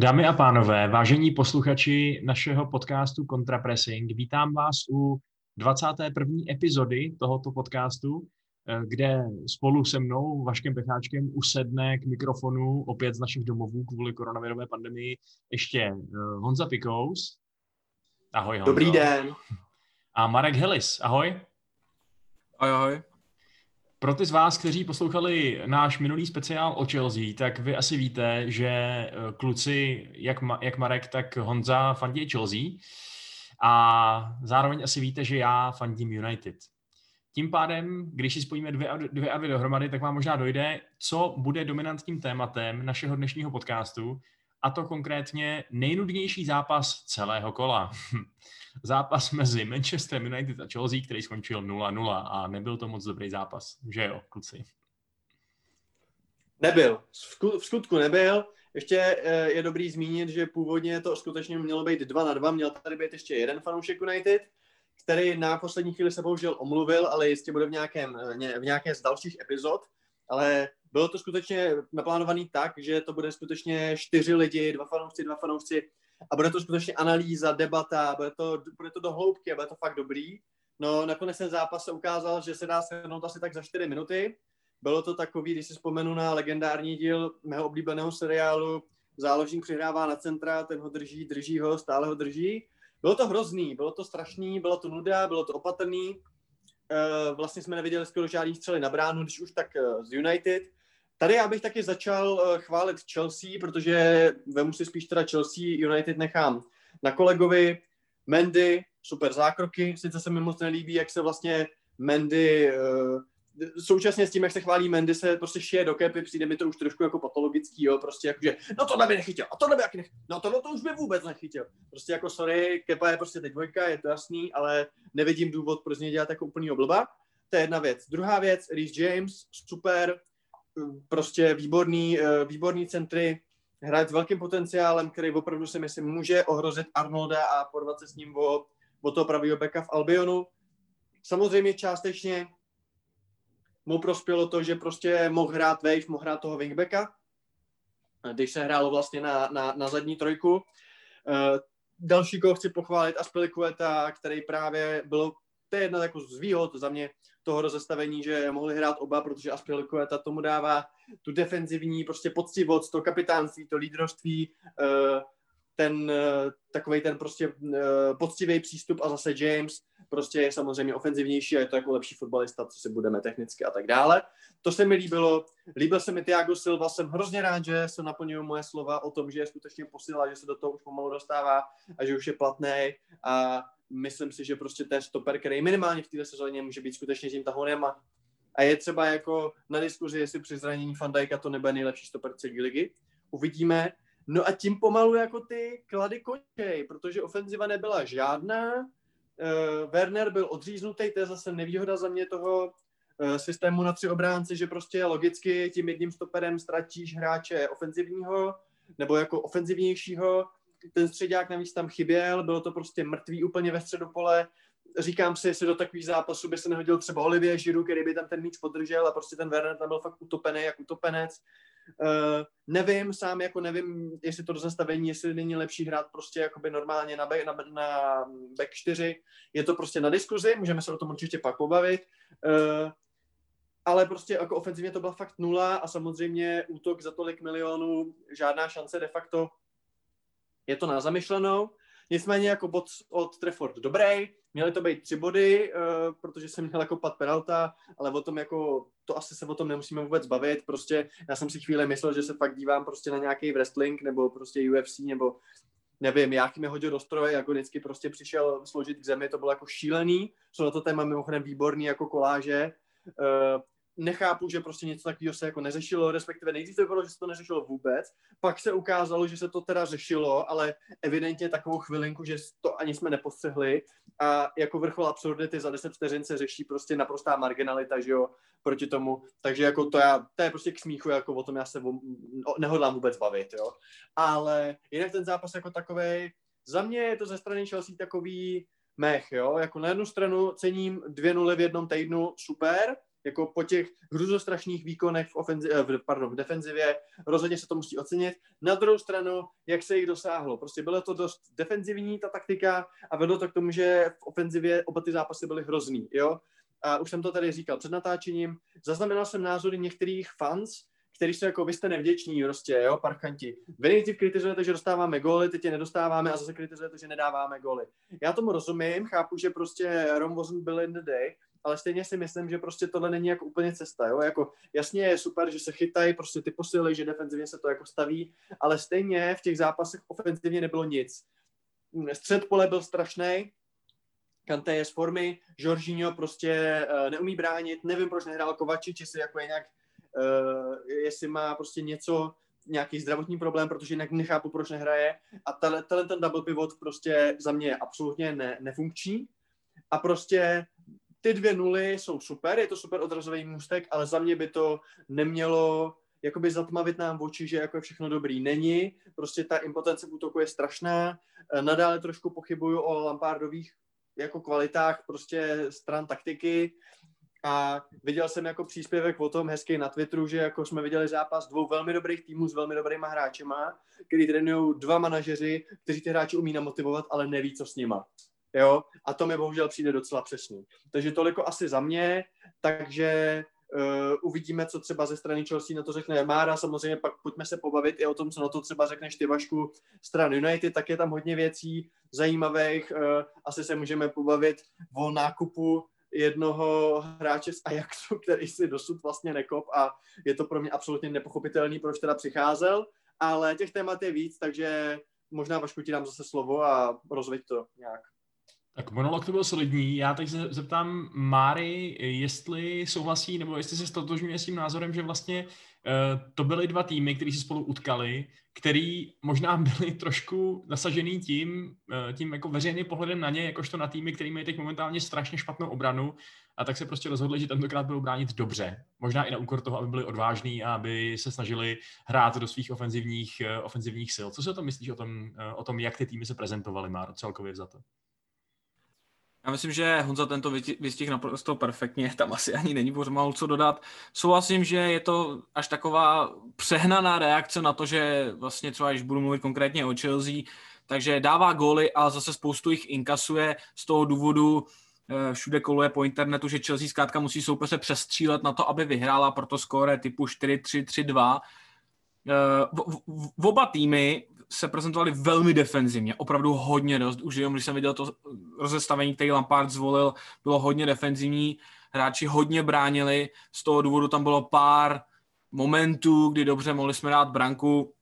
Dámy a pánové, vážení posluchači našeho podcastu Contrapressing, vítám vás u 21. epizody tohoto podcastu, eh, kde spolu se mnou, Vaškem Pecháčkem, usedne k mikrofonu opět z našich domovů kvůli koronavirové pandemii ještě eh, Honza Pikous. Ahoj Honzo. Dobrý den. A Marek Helis. Ahoj. Ahoj, ahoj. Pro ty z vás, kteří poslouchali náš minulý speciál o Chelsea, tak vy asi víte, že eh, kluci, jak, Ma- jak Marek, tak Honza fandí Chelsea a zároveň asi víte, že já fandím United. Tím pádem, když si spojíme dvě a dvě, a dvě dohromady, tak vám možná dojde, co bude dominantním tématem našeho dnešního podcastu, a to konkrétně nejnudnější zápas celého kola. zápas mezi Manchester United a Chelsea, který skončil 0-0 a nebyl to moc dobrý zápas, že jo, kluci? Nebyl, v skutku nebyl. Ještě eh, je dobrý zmínit, že původně to skutečně mělo být 2 na 2, měl tady být ještě jeden fanoušek United, který na poslední chvíli se bohužel omluvil, ale jistě bude v, nějakém, v nějaké z dalších epizod. Ale bylo to skutečně naplánovaný tak, že to bude skutečně čtyři lidi, dva fanoušci, dva fanoušci a bude to skutečně analýza, debata, bude to, bude to do hloubky a bude to fakt dobrý. No nakonec ten zápas se ukázal, že se dá shrnout asi tak za čtyři minuty. Bylo to takový, když si vzpomenu na legendární díl mého oblíbeného seriálu Záložník přihrává na centra, ten ho drží, drží ho, stále ho drží. Bylo to hrozný, bylo to strašný, bylo to nuda, bylo to opatrný. E, vlastně jsme neviděli skoro žádný střely na bránu, když už tak e, z United. Tady já bych taky začal eh, chválit Chelsea, protože vemu si spíš teda Chelsea, United nechám na kolegovi. Mendy, super zákroky, sice se mi moc nelíbí, jak se vlastně Mendy, uh, současně s tím, jak se chválí Mendy, se prostě šije do kepy, přijde mi to už trošku jako patologický, jo, prostě jakože, no to by nechytil, a to by jaký nechytil, no to, no to už by vůbec nechytil. Prostě jako sorry, kepa je prostě teď dvojka, je to jasný, ale nevidím důvod, proč něj dělat jako úplný oblba. To je jedna věc. Druhá věc, Reece James, super, prostě výborný, eh, výborný centry, hraje s velkým potenciálem, který opravdu si myslím může ohrozit Arnolda a porvat se s ním o, o toho pravého beka v Albionu. Samozřejmě částečně mu prospělo to, že prostě mohl hrát wave, mohl hrát toho wingbacka, když se hrálo vlastně na, na, na zadní trojku. Uh, další, koho chci pochválit, Aspilicueta, který právě byl, to je jedna jako z výhod za mě toho rozestavení, že mohli hrát oba, protože Aspilicueta tomu dává tu defenzivní prostě poctivost, to kapitánství, to lídrovství, eh, ten eh, takový ten prostě eh, poctivý přístup a zase James prostě je samozřejmě ofenzivnější a je to jako lepší fotbalista, co si budeme technicky a tak dále. To se mi líbilo. Líbil se mi Thiago Silva, jsem hrozně rád, že se naplňují moje slova o tom, že je skutečně posila, že se do toho už pomalu dostává a že už je platný a myslím si, že prostě ten stoper, který minimálně v této sezóně může být skutečně tím tahonem a, a je třeba jako na diskuzi, jestli při zranění Fandajka to nebude nejlepší stoper celé ligy. Uvidíme. No a tím pomalu jako ty klady končej, protože ofenziva nebyla žádná, uh, Werner byl odříznutý, to je zase nevýhoda za mě toho uh, systému na tři obránci, že prostě logicky tím jedním stoperem ztratíš hráče ofenzivního nebo jako ofenzivnějšího ten středák navíc tam chyběl, bylo to prostě mrtvý úplně ve středu pole. Říkám si, jestli do takových zápasů by se nehodil třeba Olivier Žiru, který by tam ten míč podržel a prostě ten Werner tam byl fakt utopený jak utopenec. Uh, nevím, sám jako nevím, jestli to do zastavení, jestli není lepší hrát prostě jakoby normálně na, back, na, na back 4. Je to prostě na diskuzi, můžeme se o tom určitě pak pobavit. Uh, ale prostě jako ofenzivně to byla fakt nula a samozřejmě útok za tolik milionů, žádná šance de facto je to na zamyšlenou. Nicméně jako bod od Trefford dobrý, měly to být tři body, uh, protože jsem měl jako pad penalta, ale o tom jako, to asi se o tom nemusíme vůbec bavit, prostě já jsem si chvíli myslel, že se fakt dívám prostě na nějaký wrestling nebo prostě UFC nebo nevím, jaký mi hodil do stroje, jako vždycky prostě přišel složit k zemi, to bylo jako šílený, jsou na to téma mimochodem výborný jako koláže, uh, nechápu, že prostě něco takového se jako neřešilo, respektive nejdřív to bylo, že se to neřešilo vůbec, pak se ukázalo, že se to teda řešilo, ale evidentně takovou chvilinku, že to ani jsme nepostřehli a jako vrchol absurdity za 10 vteřin se řeší prostě naprostá marginalita, že jo, proti tomu, takže jako to, já, to je prostě k smíchu, jako o tom já se nehodlám vůbec bavit, jo, ale jinak ten zápas jako takový, za mě je to ze strany Chelsea takový mech, jo, jako na jednu stranu cením dvě nuly v jednom týdnu, super, Jako po těch hruzostrašných výkonech v, ofenzi, eh, pardon, v defenzivě rozhodně se to musí ocenit. Na druhou stranu, jak se jich dosáhlo. Prostě bylo to dost defenzivní, ta taktika, a vedlo to k tomu, že v ofenzivě oba ty zápasy byly hrozný. Jo? A už jsem to tady říkal před natáčením. Zaznamenal jsem názory některých fans, který jsou jako, vy jste nevděční prostě, jo, parchanti. Vy nejdřív kritizujete, že dostáváme góly, teď je nedostáváme a zase kritizujete, že nedáváme góly. Já tomu rozumím, chápu, že prostě Rom wasn't Bill in the day, ale stejně si myslím, že prostě tohle není jako úplně cesta, jo, jako jasně je super, že se chytají prostě ty posily, že defenzivně se to jako staví, ale stejně v těch zápasech ofenzivně nebylo nic. Střed pole byl strašný, Kante je z formy, Jorginho prostě uh, neumí bránit, nevím, proč nehrál Kovačič, jestli jako je nějak uh, jestli má prostě něco, nějaký zdravotní problém, protože jinak nechápu, proč nehraje. A tenhle ten double pivot prostě za mě je absolutně ne, nefunkční. A prostě ty dvě nuly jsou super, je to super odrazový můstek, ale za mě by to nemělo jakoby zatmavit nám v oči, že jako je všechno dobrý. Není, prostě ta impotence v útoku je strašná. Eh, nadále trošku pochybuju o Lampardových jako kvalitách prostě stran taktiky. A viděl jsem jako příspěvek o tom hezký na Twitteru, že jako jsme viděli zápas dvou velmi dobrých týmů s velmi dobrýma hráčema, který trénují dva manažeři, kteří ty hráči umí namotivovat, ale neví, co s nima. Jo? A to mi bohužel přijde docela přesný. Takže toliko asi za mě, takže uh, uvidíme, co třeba ze strany Chelsea na to řekne Mára. Samozřejmě pak pojďme se pobavit i o tom, co na to třeba řekneš ty Vašku stran United, tak je tam hodně věcí zajímavých. Uh, asi se můžeme pobavit o nákupu jednoho hráče z Ajaxu, který si dosud vlastně nekop a je to pro mě absolutně nepochopitelný, proč teda přicházel, ale těch témat je víc, takže možná Vašku ti dám zase slovo a rozveď to nějak. Tak monolog to byl solidní. Já teď se zeptám Máry, jestli souhlasí, nebo jestli se stotožňuje s tím názorem, že vlastně uh, to byly dva týmy, kteří se spolu utkali, který možná byli trošku nasažený tím, uh, tím jako veřejným pohledem na ně, jakožto na týmy, který mají teď momentálně strašně špatnou obranu a tak se prostě rozhodli, že tentokrát budou bránit dobře. Možná i na úkor toho, aby byli odvážní a aby se snažili hrát do svých ofenzivních, uh, ofenzivních sil. Co si o tom myslíš o tom, o tom, jak ty týmy se prezentovaly, Máro, celkově za to? Já myslím, že Honza tento vystihl naprosto perfektně, tam asi ani není pořád co dodat. Souhlasím, že je to až taková přehnaná reakce na to, že vlastně třeba, když budu mluvit konkrétně o Chelsea, takže dává góly a zase spoustu jich inkasuje z toho důvodu, eh, všude koluje po internetu, že Chelsea zkrátka musí soupeře přestřílet na to, aby vyhrála, proto skóre typu 4-3-3-2. Eh, v, v, oba týmy se prezentovali velmi defenzivně, opravdu hodně dost. Už jenom když jsem viděl to rozestavení, který Lampard zvolil, bylo hodně defenzivní, hráči hodně bránili, z toho důvodu tam bylo pár momentů, kdy dobře mohli jsme dát branku,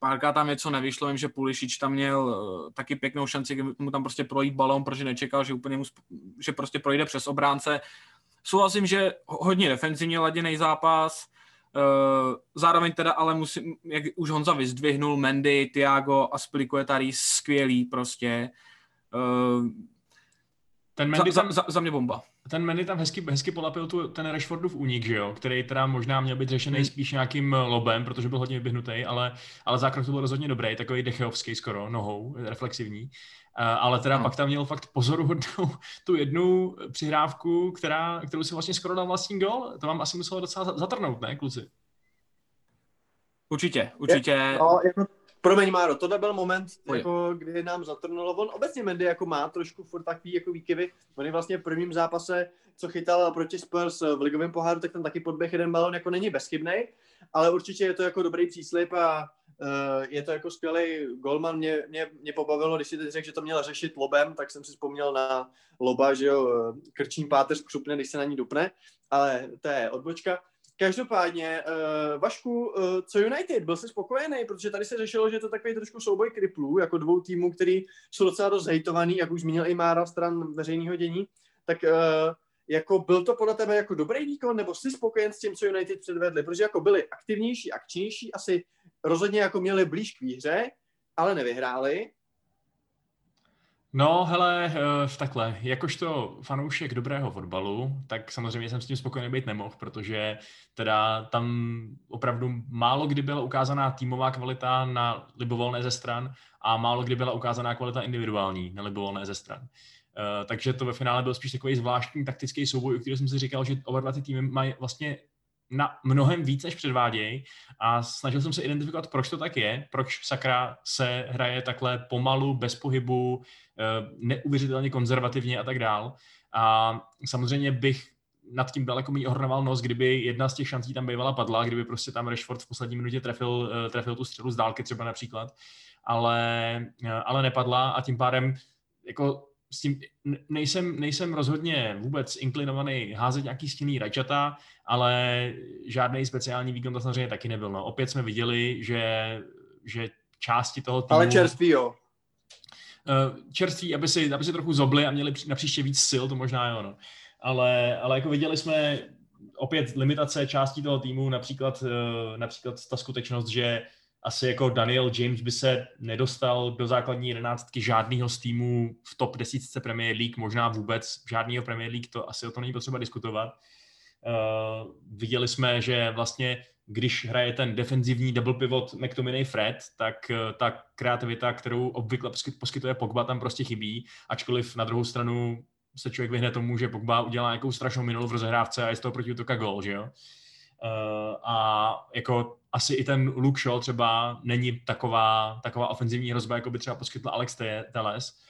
párkrát tam něco nevyšlo, vím, že Pulišič tam měl uh, taky pěknou šanci, kdy mu tam prostě projít balón, protože nečekal, že úplně mu, že prostě projde přes obránce. Souhlasím, že hodně defenzivně laděný zápas, zároveň teda ale musím, jak už Honza vyzdvihnul, Mendy, Tiago a Spilicuetari skvělý prostě. Uh, ten Mendy za, tam, za, za, mě bomba. Ten Mendy tam hezky, hezky polapil tu, ten Rashfordův únik, že jo? který teda možná měl být řešený hmm. spíš nějakým lobem, protože byl hodně vyběhnutý, ale, ale zákrok to byl rozhodně dobrý, takový dechovský skoro, nohou, reflexivní. Uh, ale teda hmm. pak tam měl fakt pozoruhodnou tu jednu přihrávku, která, kterou si vlastně skoro dal vlastní gol. To vám asi muselo docela zatrnout, ne, kluci? Určitě, určitě. Je, no, jako, promiň Máro, to byl moment, jako, kdy nám zatrnulo. On obecně Mendy jako má trošku furt takový jako výkyvy. On je vlastně v prvním zápase, co chytal proti Spurs v ligovém poháru, tak tam taky podběh jeden balon jako není bezchybný, ale určitě je to jako dobrý příslip a Uh, je to jako skvělý golman, mě, mě, mě pobavilo, když si teď řekl, že to měl řešit lobem, tak jsem si vzpomněl na loba, že jo, krční páteř křupne, když se na ní dupne, ale to je odbočka. Každopádně, uh, Vašku, uh, co United, byl jsi spokojený, protože tady se řešilo, že je to takový trošku souboj kriplů, jako dvou týmů, který jsou docela dost hejtovaný, jak už zmínil i Mára stran veřejného dění, tak uh, jako byl to podle tebe jako dobrý výkon, nebo jsi spokojen s tím, co United předvedli, protože jako byli aktivnější, akčnější, asi rozhodně jako měli blíž k výhře, ale nevyhráli. No, hele, uh, takhle, jakožto fanoušek dobrého fotbalu, tak samozřejmě jsem s tím spokojený být nemohl, protože teda tam opravdu málo kdy byla ukázaná týmová kvalita na libovolné ze stran a málo kdy byla ukázaná kvalita individuální na libovolné ze stran. takže to ve finále byl spíš takový zvláštní taktický souboj, u kterého jsem si říkal, že oba dva ty týmy mají vlastně na mnohem víc, než předvádějí a snažil jsem se identifikovat, proč to tak je, proč sakra se hraje takhle pomalu, bez pohybu, eh, neuvěřitelně konzervativně a tak dál. A samozřejmě bych nad tím daleko mi ohrnoval nos, kdyby jedna z těch šancí tam bývala padla, kdyby prostě tam Rashford v poslední minutě trefil, eh, trefil tu střelu z dálky třeba například, ale, eh, ale nepadla a tím pádem jako s tím nejsem, nejsem rozhodně vůbec inklinovaný házet nějaký stinný rajčata, ale žádný speciální výkon to samozřejmě taky nebyl. No. Opět jsme viděli, že, že části toho týmu... Ale čerství, jo. Eh, čerství, aby si, aby si trochu zobli a měli na příště víc sil, to možná jo, no. Ale, ale jako viděli jsme opět limitace částí toho týmu, například, eh, například ta skutečnost, že asi jako Daniel James by se nedostal do základní jedenáctky žádného z týmů v top desítce Premier League, možná vůbec žádného Premier League, to asi o to není potřeba diskutovat. Uh, viděli jsme, že vlastně když hraje ten defenzivní double pivot McTominay Fred, tak uh, ta kreativita, kterou obvykle poskytuje Pogba, tam prostě chybí, ačkoliv na druhou stranu se člověk vyhne tomu, že Pogba udělá nějakou strašnou minulou v rozehrávce a je z toho proti útoka gol, že jo? Uh, a jako asi i ten Luke Shaw třeba není taková, taková ofenzivní hrozba, jako by třeba poskytl Alex Teles.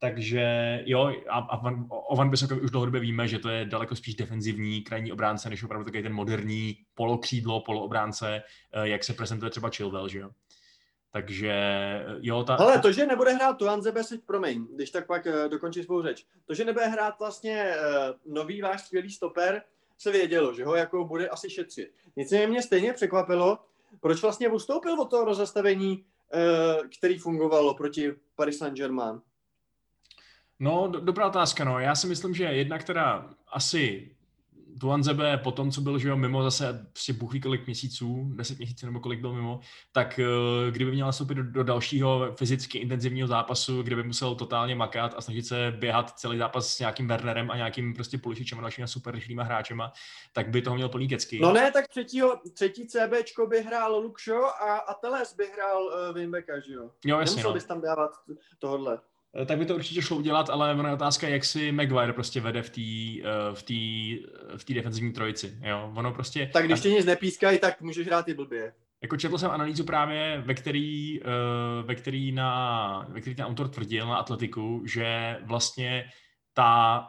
Takže jo, a, a van, o Van Bissakovi už dlouhodobě víme, že to je daleko spíš defenzivní krajní obránce, než opravdu takový ten moderní polokřídlo, poloobránce, eh, jak se prezentuje třeba Chilwell, že jo. Takže jo, ta... Ale to, že nebude hrát Tuan Zebesic, promiň, když tak pak uh, dokončí svou řeč, to, že nebude hrát vlastně nový váš skvělý stoper, se vědělo, že ho jako bude asi šetřit. Nicméně mě stejně překvapilo, proč vlastně ustoupil od toho rozestavení, který fungovalo proti Paris Saint-Germain. No, do, dobrá otázka, no. Já si myslím, že jedna, která asi Zebe po tom, co byl že jo, mimo zase prostě Bůh ví kolik měsíců, deset měsíců nebo kolik byl mimo, tak uh, kdyby měl nastoupit do, do dalšího fyzicky intenzivního zápasu, kde by musel totálně makat a snažit se běhat celý zápas s nějakým Wernerem a nějakým prostě Pulišičem a dalšími super rychlýma hráčema, tak by toho měl plný kecky. No ne, tak třetího, třetí CBčko by hrál Lukšo a, a Teles by hrál uh, Wimbeka, že jo? Jo, jasně, Nemusel no. bys tam dávat tohle. Eh, tak by to určitě šlo udělat, ale ono je otázka, jak si Maguire prostě vede v té v tý, v tý defenzivní trojici. Jo? Ono prostě... Tak když ti nic nepískají, tak můžeš hrát i blbě. Jako četl jsem analýzu právě, ve který, ve který, na, ve který ten autor tvrdil na Atletiku, že vlastně ta,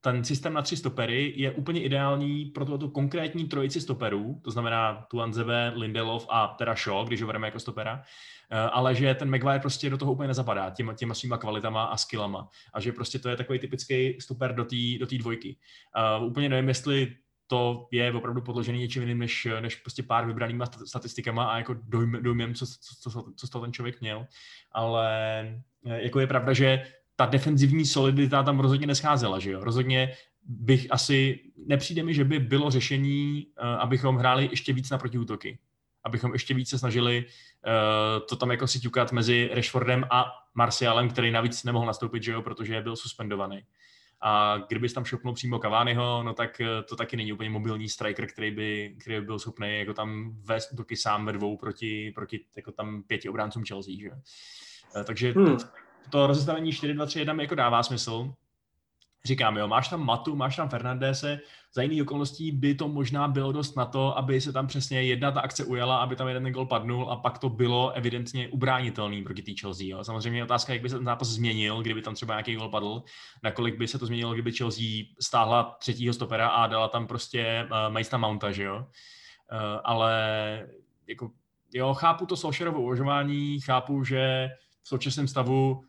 ten systém na tři stopery je úplně ideální pro tu konkrétní trojici stoperů, to znamená Tuanzebe, Lindelof a teda Shaw, když ho bereme jako stopera, Eh, ale že ten Maguire prostě do toho úplně nezapadá těma, těma svýma kvalitama a skillama a že prostě to je takový typický stoper do té do tý dvojky. Uh, úplně nevím, jestli to je opravdu podložený něčím jiným, než, než prostě pár vybranýma statistikama a jako dojm, dojmem, co, co, co, co toho ten člověk měl. Ale eh, jako je pravda, že ta defenzivní solidita tam rozhodně nescházela, že jo? Rozhodně bych asi, nepřijde mi, že by bylo řešení, abychom hráli ještě víc na protiútoky abychom ještě více snažili uh, to tam jako si ťukat mezi Rashfordem a Marcialem, který navíc nemohl nastoupit, že jo, protože byl suspendovaný. A kdybys tam šopnul přímo Cavaniho, no tak eh, to taky není úplně mobilní striker, který by, který by byl schopný jako tam vést útoky sám ve dvou proti, proti jako tam pěti obráncům Chelsea, že? Takže hmm. To, rozestavení 4-2-3-1 mi jako dává smysl říkám, jo, máš tam Matu, máš tam Fernandese, za jiných okolností by to možná bylo dost na to, aby se tam přesně jedna ta akce ujala, aby tam jeden gol padnul a pak to bylo evidentně ubránitelný proti té Chelsea. Jo. Samozřejmě je otázka, jak by se ten zápas změnil, kdyby tam třeba nějaký gol padl, nakolik by se to změnilo, kdyby Chelsea stáhla třetího stopera a dala tam prostě uh, Majsta Mounta, že jo. Uh, ale jako, jo, chápu to Solskjaerovo uvažování, chápu, že v současném stavu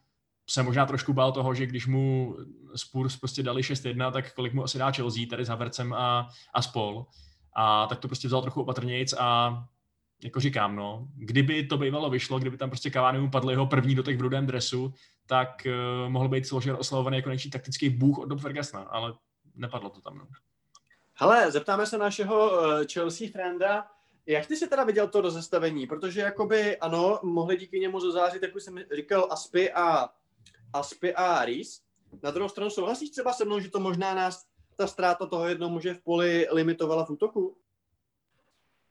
se možná trošku bál toho, že když mu Spurs prostě dali 6-1, tak kolik mu asi dá Chelsea tady s Havercem a, a spol. A tak to prostě vzal trochu opatrnějc a jako říkám, no, kdyby to bývalo vyšlo, kdyby tam prostě Cavani mu padl jeho první do v rudém dresu, tak uh, mohl být Solskjaer oslavovaný jako nejčí taktický bůh od Bob Fergusona, ale nepadlo to tam, no. Hele, zeptáme se našeho uh, Chelsea frienda, jak ty si teda viděl to rozestavení? Protože jakoby, ano, mohli díky němu zazářit, jak už jsem říkal, Aspy a Aspy a Rhys. Na druhou stranu souhlasíš třeba se mnou, že to možná nás ta ztráta toho jednoho muže v poli limitovala v útoku?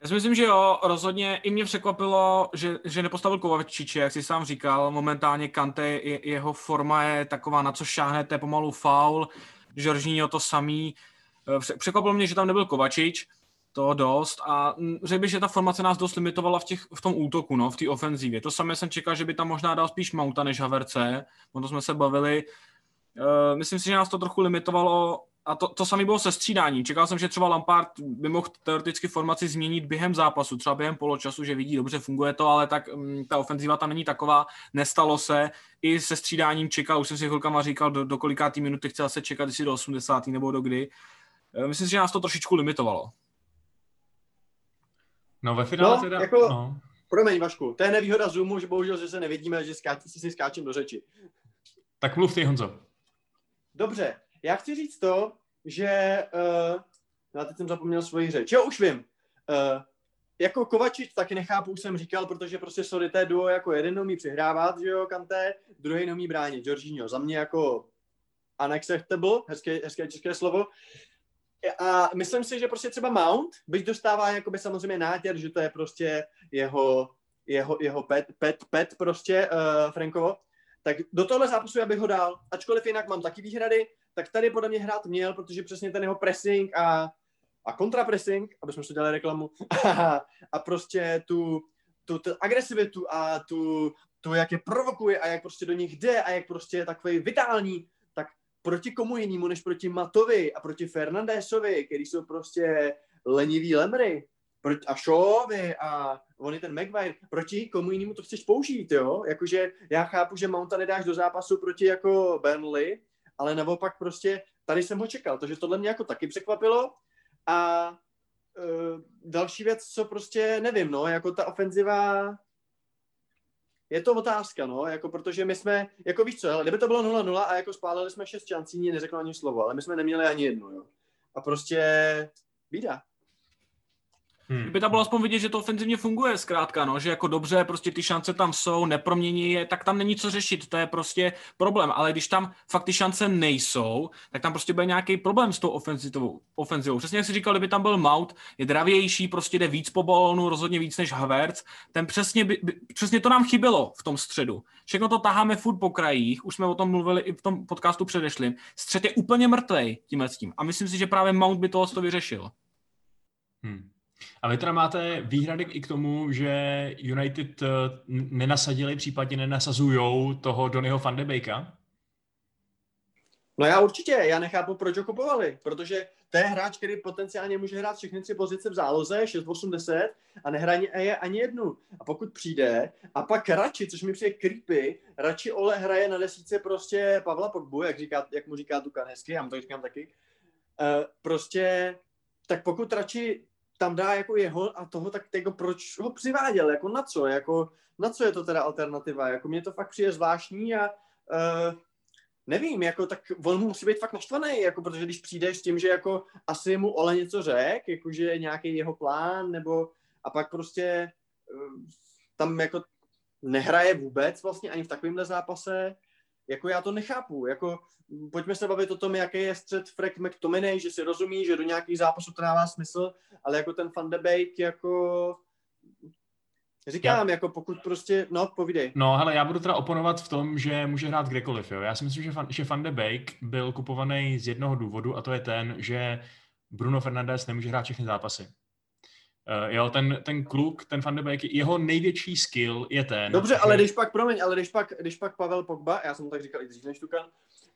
Já si myslím, že jo, rozhodně i mě překvapilo, že, že nepostavil Kovačiče, jak jsi sám říkal, momentálně Kante, je, jeho forma je taková, na co šáhnete, pomalu faul, Žoržíňo to samý. Eh, překvapilo mě, že tam nebyl Kovačič, to dost a řekl bych, že ta formace nás dost limitovala v, těch, v tom útoku, no, v té ofenzivě. To samé jsem čekal, že by tam možná dal spíš Mounta než Haverce, o to jsme se bavili. Uh, myslím si, že nás to trochu limitovalo a to, to samé bylo se střídáním. Čekal jsem, že třeba Lampard by mohl teoreticky formaci změnit během zápasu, třeba během poločasu, že vidí, dobře funguje to, ale tak um, ta ofenziva tam není taková, nestalo se. I se střídáním čekal, už jsem si chvilkama říkal, do, do kolikátý minuty chtěl se čekat, jestli do 80. nebo do kdy. Uh, myslím si, že nás to trošičku limitovalo. No ve finále no, teda... Jako, no. Promiň, Vašku, to je nevýhoda Zoomu, že bohužel, že se nevidíme, že skáči, si, skáčím do řeči. Tak mluv ty, Honzo. Dobře, já chci říct to, že... Uh, já teď jsem zapomněl svoji řeč. Jo, už vím. Uh, jako Kovačič taky nechápu, už jsem říkal, protože prostě sorry, je duo jako jeden neumí přihrávat, že jo, Kanté, druhý neumí bránit, Jorginho. Za mě jako unacceptable, hezké, hezké české slovo. A myslím si, že prostě třeba Mount, byť dostává jakoby samozřejmě nátěr, že to je prostě jeho, jeho, jeho pet, pet, pet prostě uh, Frankovo, tak do tohle zápasu já bych ho dal. Ačkoliv jinak mám taky výhrady, tak tady podle mě hrát měl, protože přesně ten jeho pressing a, a kontrapressing, aby jsme si dělali reklamu, a prostě tu, tu, tu agresivitu a tu, tu, jak je provokuje a jak prostě do nich jde a jak prostě je takový vitální, proti komu jinému než proti Matovi a proti Fernandésovi, který jsou prostě leniví lemry, proti, a Shawovi a on je ten Maguire, proti komu jinému to chceš použít, jo? Jakože já chápu, že Mounta nedáš do zápasu proti jako Burnley, ale naopak prostě tady jsem ho čekal, takže tohle mě jako taky překvapilo. A uh, další věc, co prostě nevím, no, jako ta ofenziva je to otázka, no, jako protože my jsme, jako víš co, hele, kdyby to bylo 0-0 a jako spálili jsme šest šancí, neřekl ani slovo, ale my jsme neměli ani jednu, jo. A prostě bída. Hmm. Kdyby tam bylo aspoň vidět, že to ofenzivně funguje zkrátka, no, že jako dobře, prostě ty šance tam jsou, nepromění je, tak tam není co řešit, to je prostě problém, ale když tam fakt ty šance nejsou, tak tam prostě bude nějaký problém s tou ofenzivou. ofenzivou. Přesně jak jsi říkal, kdyby tam byl Maut, je dravější, prostě jde víc po balonu, rozhodně víc než Havertz, ten přesně, by, by, přesně to nám chybělo v tom středu. Všechno to taháme furt po krajích, už jsme o tom mluvili i v tom podcastu předešlým. Střed je úplně mrtvej tímhle s tím a myslím si, že právě Mount by toho to vyřešil. Hmm. A vy teda máte výhrady i k tomu, že United eh, nenasadili, případně nenasazují toho Donnyho van de Beeka? No já určitě, já nechápu, proč ho kupovali, protože to je hráč, který potenciálně může hrát všechny tři pozice v záloze, 6-8-10 a nehraje je ani jednu. A pokud přijde, a pak radši, což mi přijde creepy, radši Ole hraje na desíce prostě Pavla Pogbu, jak, říká, jak mu říká tu hezky, já mu to říkám taky, uh, prostě, tak pokud radši tam dá jako jeho a toho, tak jako proč ho přiváděl, jako na co, jako na co je to teda alternativa, jako mě to fakt přijde zvláštní a uh, nevím, jako tak on musí být fakt naštvaný, jako protože když přijdeš s tím, že jako asi mu Ole něco řek, jakože nějaký jeho plán, nebo a pak prostě uh, tam jako nehraje vůbec vlastně ani v takovémhle zápase, jako já to nechápu, jako pojďme se bavit o tom, jaký je střed Frank McTominay, že si rozumí, že do nějakých zápasů to dává smysl, ale jako ten Van de Beek, jako Říkám, já. jako pokud prostě, no, povídej. No, hele, já budu teda oponovat v tom, že může hrát kdekoliv, jo. Já si myslím, že Van, že Van de Beek byl kupovaný z jednoho důvodu a to je ten, že Bruno Fernandes nemůže hrát všechny zápasy. Uh, jo, ten, ten kluk, ten Van de Beek, jeho největší skill je ten. Dobře, že... ale když pak, promiň, ale když pak, když pak Pavel Pogba, já jsem mu tak říkal i dřív než Tukan,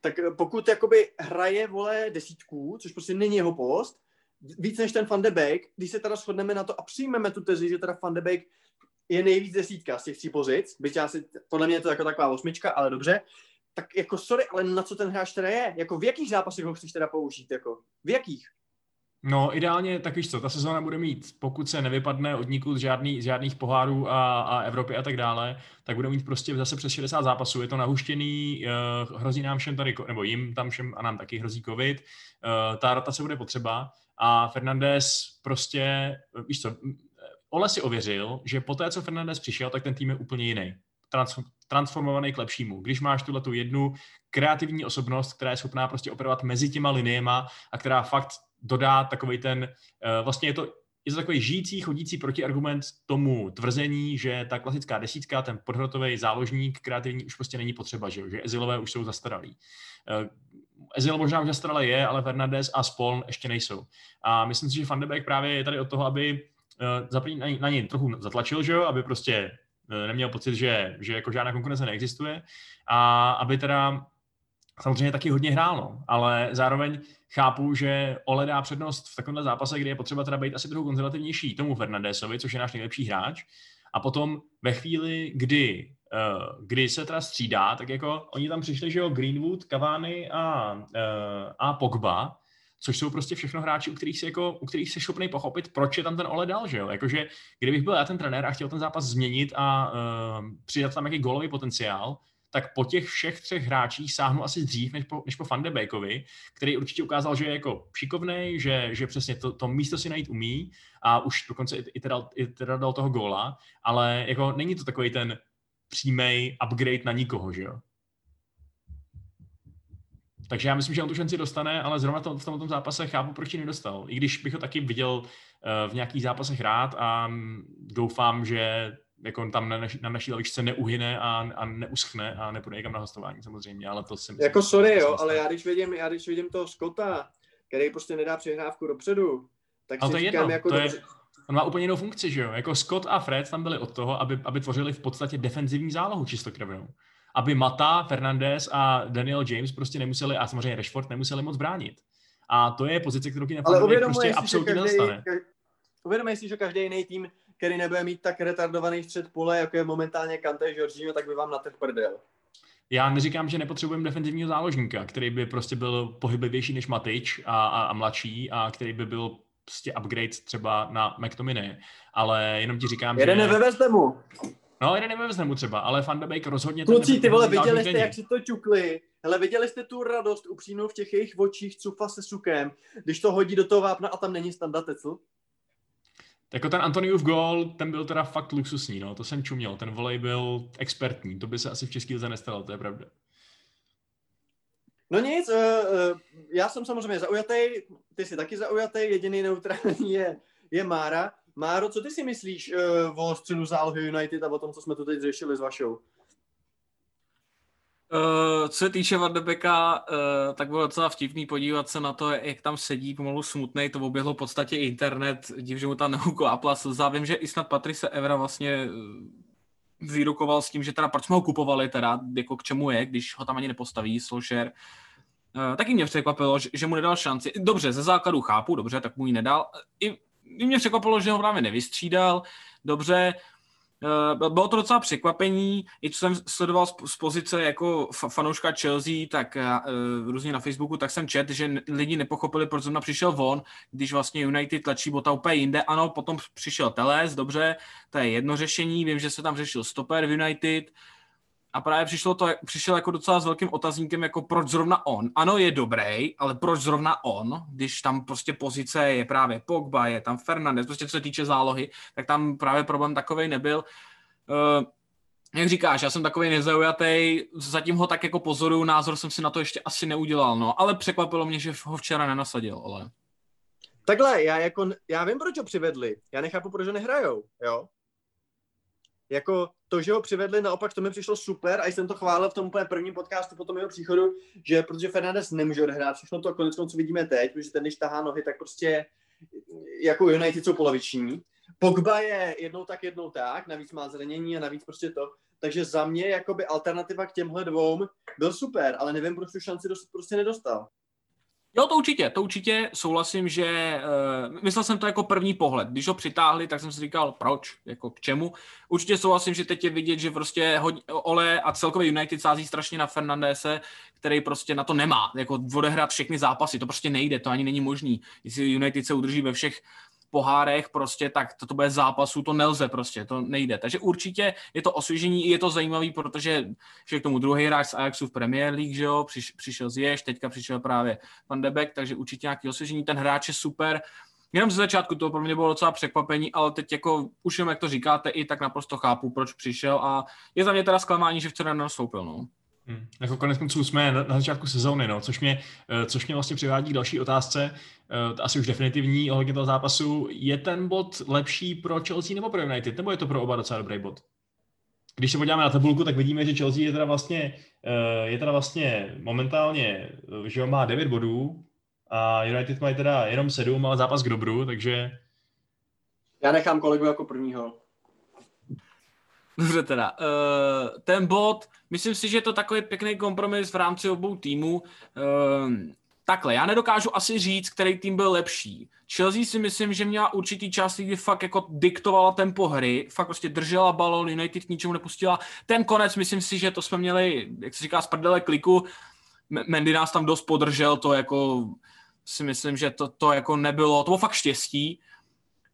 tak eh, pokud jakoby hraje, vole, desítku, což prostě není jeho post, víc než ten Van de Beek, když se teda shodneme na to a přijmeme tu tezi, že teda Van de Beek je nejvíc desítka z těch tří pozic, byť já si, podle mě je to jako taková osmička, ale dobře, tak jako sorry, ale na co ten hráč teda je? Jako v jakých zápasech ho chceš teda použít? Jako v jakých? No, ideálně, tak víš co, ta sezóna bude mít, pokud se nevypadne od nikud žádný, žádných pohárů a, a Evropy a tak dále, tak bude mít prostě zase přes 60 zápasů. Je to nahuštěný, uh, hrozí nám všem tady, nebo jim tam všem a nám taky hrozí covid. Uh, ta rotace bude potřeba a Fernandez prostě, víš co, Ole si ověřil, že po té, co Fernandez přišel, tak ten tým je úplně jiný. transformovaný k lepšímu. Když máš tuhle tu jednu kreativní osobnost, která je schopná prostě operovat mezi těma liniema a která fakt dodá takový ten, uh, vlastně je to je to takový žijící, chodící protiargument tomu tvrzení, že ta klasická desítka, ten podhrotový záložník kreativní už prostě není potřeba, že, že Ezilové už jsou zastaralí. Uh, Ezil možná už zastaralý je, ale Fernandez a Spoln ještě nejsou. A myslím si, že Van de Beek právě je tady od toho, aby uh, na, na něj trochu zatlačil, že jo, aby prostě neměl pocit, že, že jako žádná konkurence neexistuje a aby teda samozřejmě taky hodně hrál, no. ale zároveň chápu, že Ole dá přednost v takovémhle zápase, kdy je potřeba teda být asi trochu konzervativnější tomu Fernandesovi, což je náš nejlepší hráč. A potom ve chvíli, kdy, uh, kdy se teda střídá, tak jako oni tam přišli, že jo, Greenwood, Cavani a, uh, a Pogba, což jsou prostě všechno hráči, u kterých se, jako, u kterých se šupnej pochopit, proč je tam ten Ole dal, že jo? Jakože kdybych byl já ten trenér a chtěl ten zápas změnit a uh, přidat tam nějaký golový potenciál, tak po těch všech třech hráčích sáhnu asi dřív než po, než po Van de Beekovi, který určitě ukázal, že je jako šikovný, že, že přesně to, to místo si najít umí a už dokonce i, i, teda, i teda dal toho góla, ale jako není to takový ten přímý upgrade na nikoho, že jo? Takže já myslím, že on tu šanci dostane, ale zrovna to, v tomto zápase chápu, proč ji nedostal. I když bych ho taky viděl uh, v nějakých zápasech rád a um, doufám, že jako tam na, naši, na naší lavičce neuhyne a, a neuschne a nepůjde někam na hostování samozřejmě, ale to si myslím. Jako sorry, jo, ale já když vidím, já když vidím toho Scotta, který prostě nedá přihrávku dopředu, tak ale si to říkám, jedno, jako to dobře... je, on má úplně jinou funkci, že jo? Jako Scott a Fred tam byli od toho, aby, aby tvořili v podstatě defenzivní zálohu čistokrevnou. Aby Mata, Fernandez a Daniel James prostě nemuseli, a samozřejmě Rashford nemuseli moc bránit. A to je pozice, kterou ti prostě absolutně nedostane. Uvědomuje si, že každý jiný tým který nebude mít tak retardovaný střed pole, jako je momentálně Kante Jorginho, tak by vám na ten prdel. Já neříkám, že nepotřebujeme defenzivního záložníka, který by prostě byl pohyblivější než Matič a, a, a mladší a který by byl prostě upgrade třeba na McTominay, ale jenom ti říkám, jeden že... Jeden ve mu. No, jeden ve mu třeba, ale Van de Beek rozhodně... Kluci, ty vole, viděli jste, jak si to čukli? Hele, viděli jste tu radost upřímnou v těch jejich očích, cufa se sukem, když to hodí do toho vápna a tam není standard tecl? Jako ten Antoniův gol, ten byl teda fakt luxusní, no, to jsem čuměl. Ten volej byl expertní, to by se asi v České lize nestalo, to je pravda. No nic, uh, uh, já jsem samozřejmě zaujatý, ty jsi taky zaujatý, jediný neutrální je, je Mára. Máro, co ty si myslíš uh, o středu zálohy United a o tom, co jsme tu teď řešili s vašou? Uh, co se týče Vardebeka, uh, tak bylo docela vtipný podívat se na to, jak tam sedí pomalu smutný, to oběhlo v podstatě internet, div, že mu tam neuklápla slza. Vím, že i snad Patrice Evra vlastně výrukoval s tím, že teda proč jsme ho kupovali teda, jako k čemu je, když ho tam ani nepostaví Solskjaer. Uh, taky mě překvapilo, že, že mu nedal šanci. Dobře, ze základu chápu, dobře, tak mu ji nedal. I, i mě překvapilo, že ho právě nevystřídal. Dobře, bylo to docela překvapení, i co jsem sledoval z, pozice jako fanouška Chelsea, tak uh, různě na Facebooku, tak jsem čet, že lidi nepochopili, proč zrovna přišel von, když vlastně United tlačí bota úplně jinde. Ano, potom přišel Teles, dobře, to je jedno řešení, vím, že se tam řešil stoper v United, a právě přišlo to, přišel jako docela s velkým otazníkem, jako proč zrovna on. Ano, je dobrý, ale proč zrovna on, když tam prostě pozice je právě Pogba, je tam Fernandez, prostě co se týče zálohy, tak tam právě problém takovej nebyl. Uh, jak říkáš, já jsem takový nezaujatý, zatím ho tak jako pozoruju, názor jsem si na to ještě asi neudělal, no, ale překvapilo mě, že ho včera nenasadil, ale... Takhle, já jako, já vím, proč ho přivedli, já nechápu, proč ho nehrajou, jo, jako to, že ho přivedli, naopak to mi přišlo super a jsem to chválil v tom úplně prvním podcastu po tom jeho příchodu, že protože Fernandez nemůže odehrát všechno to konec co vidíme teď, protože ten, když tahá nohy, tak prostě jako United jsou poloviční. Pogba je jednou tak, jednou tak, navíc má zranění a navíc prostě to. Takže za mě jakoby alternativa k těmhle dvou byl super, ale nevím, proč tu šanci dost, prostě nedostal. Jo, to určitě, to určitě souhlasím, že uh, myslel jsem to jako první pohled. Když ho přitáhli, tak jsem si říkal, proč, jako k čemu. Určitě souhlasím, že teď je vidět, že prostě hodně, Ole a celkově United sází strašně na Fernandese, který prostě na to nemá, jako odehrát všechny zápasy, to prostě nejde, to ani není možný. Jestli United se udrží ve všech pohárech prostě, tak to, to bude zápasu, to nelze prostě, to nejde. Takže určitě je to osvěžení, je to zajímavý, protože že k tomu druhý hráč z Ajaxu v Premier League, že jo, přiš, přišel z Jež, teďka přišel právě Van de Beek, takže určitě nějaký osvěžení, ten hráč je super. Jenom ze začátku to pro mě bylo docela překvapení, ale teď jako už jenom jak to říkáte, i tak naprosto chápu, proč přišel a je za mě teda zklamání, že včera nenastoupil, no. Hmm. Jako konec konců jsme na, na začátku sezóny, no, což, mě, eh, což mě vlastně přivádí k další otázce, eh, asi už definitivní ohledně toho zápasu. Je ten bod lepší pro Chelsea nebo pro United, nebo je to pro oba docela dobrý bod? Když se podíváme na tabulku, tak vidíme, že Chelsea je teda vlastně, eh, je teda vlastně momentálně, že má 9 bodů a United mají teda jenom 7, ale zápas k dobru, takže... Já nechám kolegu jako prvního. Dobře teda. Uh, ten bod, myslím si, že je to takový pěkný kompromis v rámci obou týmů. Uh, takhle, já nedokážu asi říct, který tým byl lepší. Chelsea si myslím, že měla určitý čas, kdy fakt jako diktovala tempo hry, fakt prostě držela balon, United k ničemu nepustila. Ten konec, myslím si, že to jsme měli, jak se říká, z prdele kliku. Mendy nás tam dost podržel, to jako si myslím, že to, to jako nebylo, to bylo fakt štěstí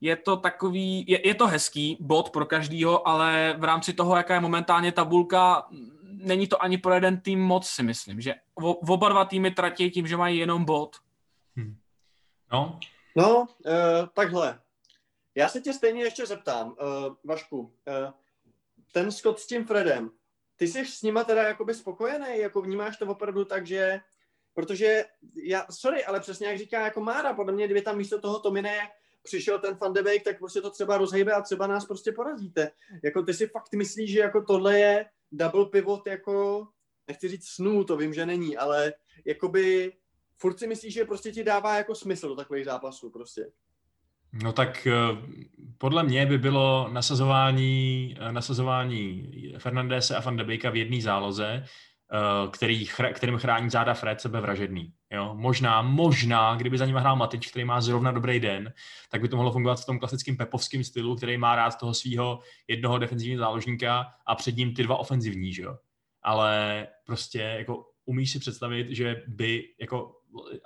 je to takový, je, je to hezký bod pro každýho, ale v rámci toho, jaká je momentálně tabulka, není to ani pro jeden tým moc, si myslím, že v, oba dva týmy tratí tím, že mají jenom bod. Hmm. No. No, uh, takhle. Já se tě stejně ještě zeptám, uh, Vašku. Uh, ten Scott s tím Fredem, ty jsi s nima teda jakoby spokojený, jako vnímáš to opravdu tak, že protože já, sorry, ale přesně jak říká jako Mára, podle mě, kdyby tam místo toho Tomine přišel ten Van de Beek, tak prostě to třeba rozhejbe a třeba nás prostě porazíte. Jako ty si fakt myslíš, že jako tohle je double pivot jako, nechci říct snů, to vím, že není, ale jakoby furt si myslíš, že prostě ti dává jako smysl do takových zápasů prostě. No tak eh, podle mě by bylo nasazování, eh, nasazování Fernandese a Van de Beeka v jedné záloze který, kterým chrání záda Fred sebevražedný. Jo? Možná, možná, kdyby za ním hrál Matič, který má zrovna dobrý den, tak by to mohlo fungovat v tom klasickém pepovském stylu, který má rád toho svého jednoho defenzivního záložníka a před ním ty dva ofenzivní, že jo. Ale prostě jako umíš si představit, že by jako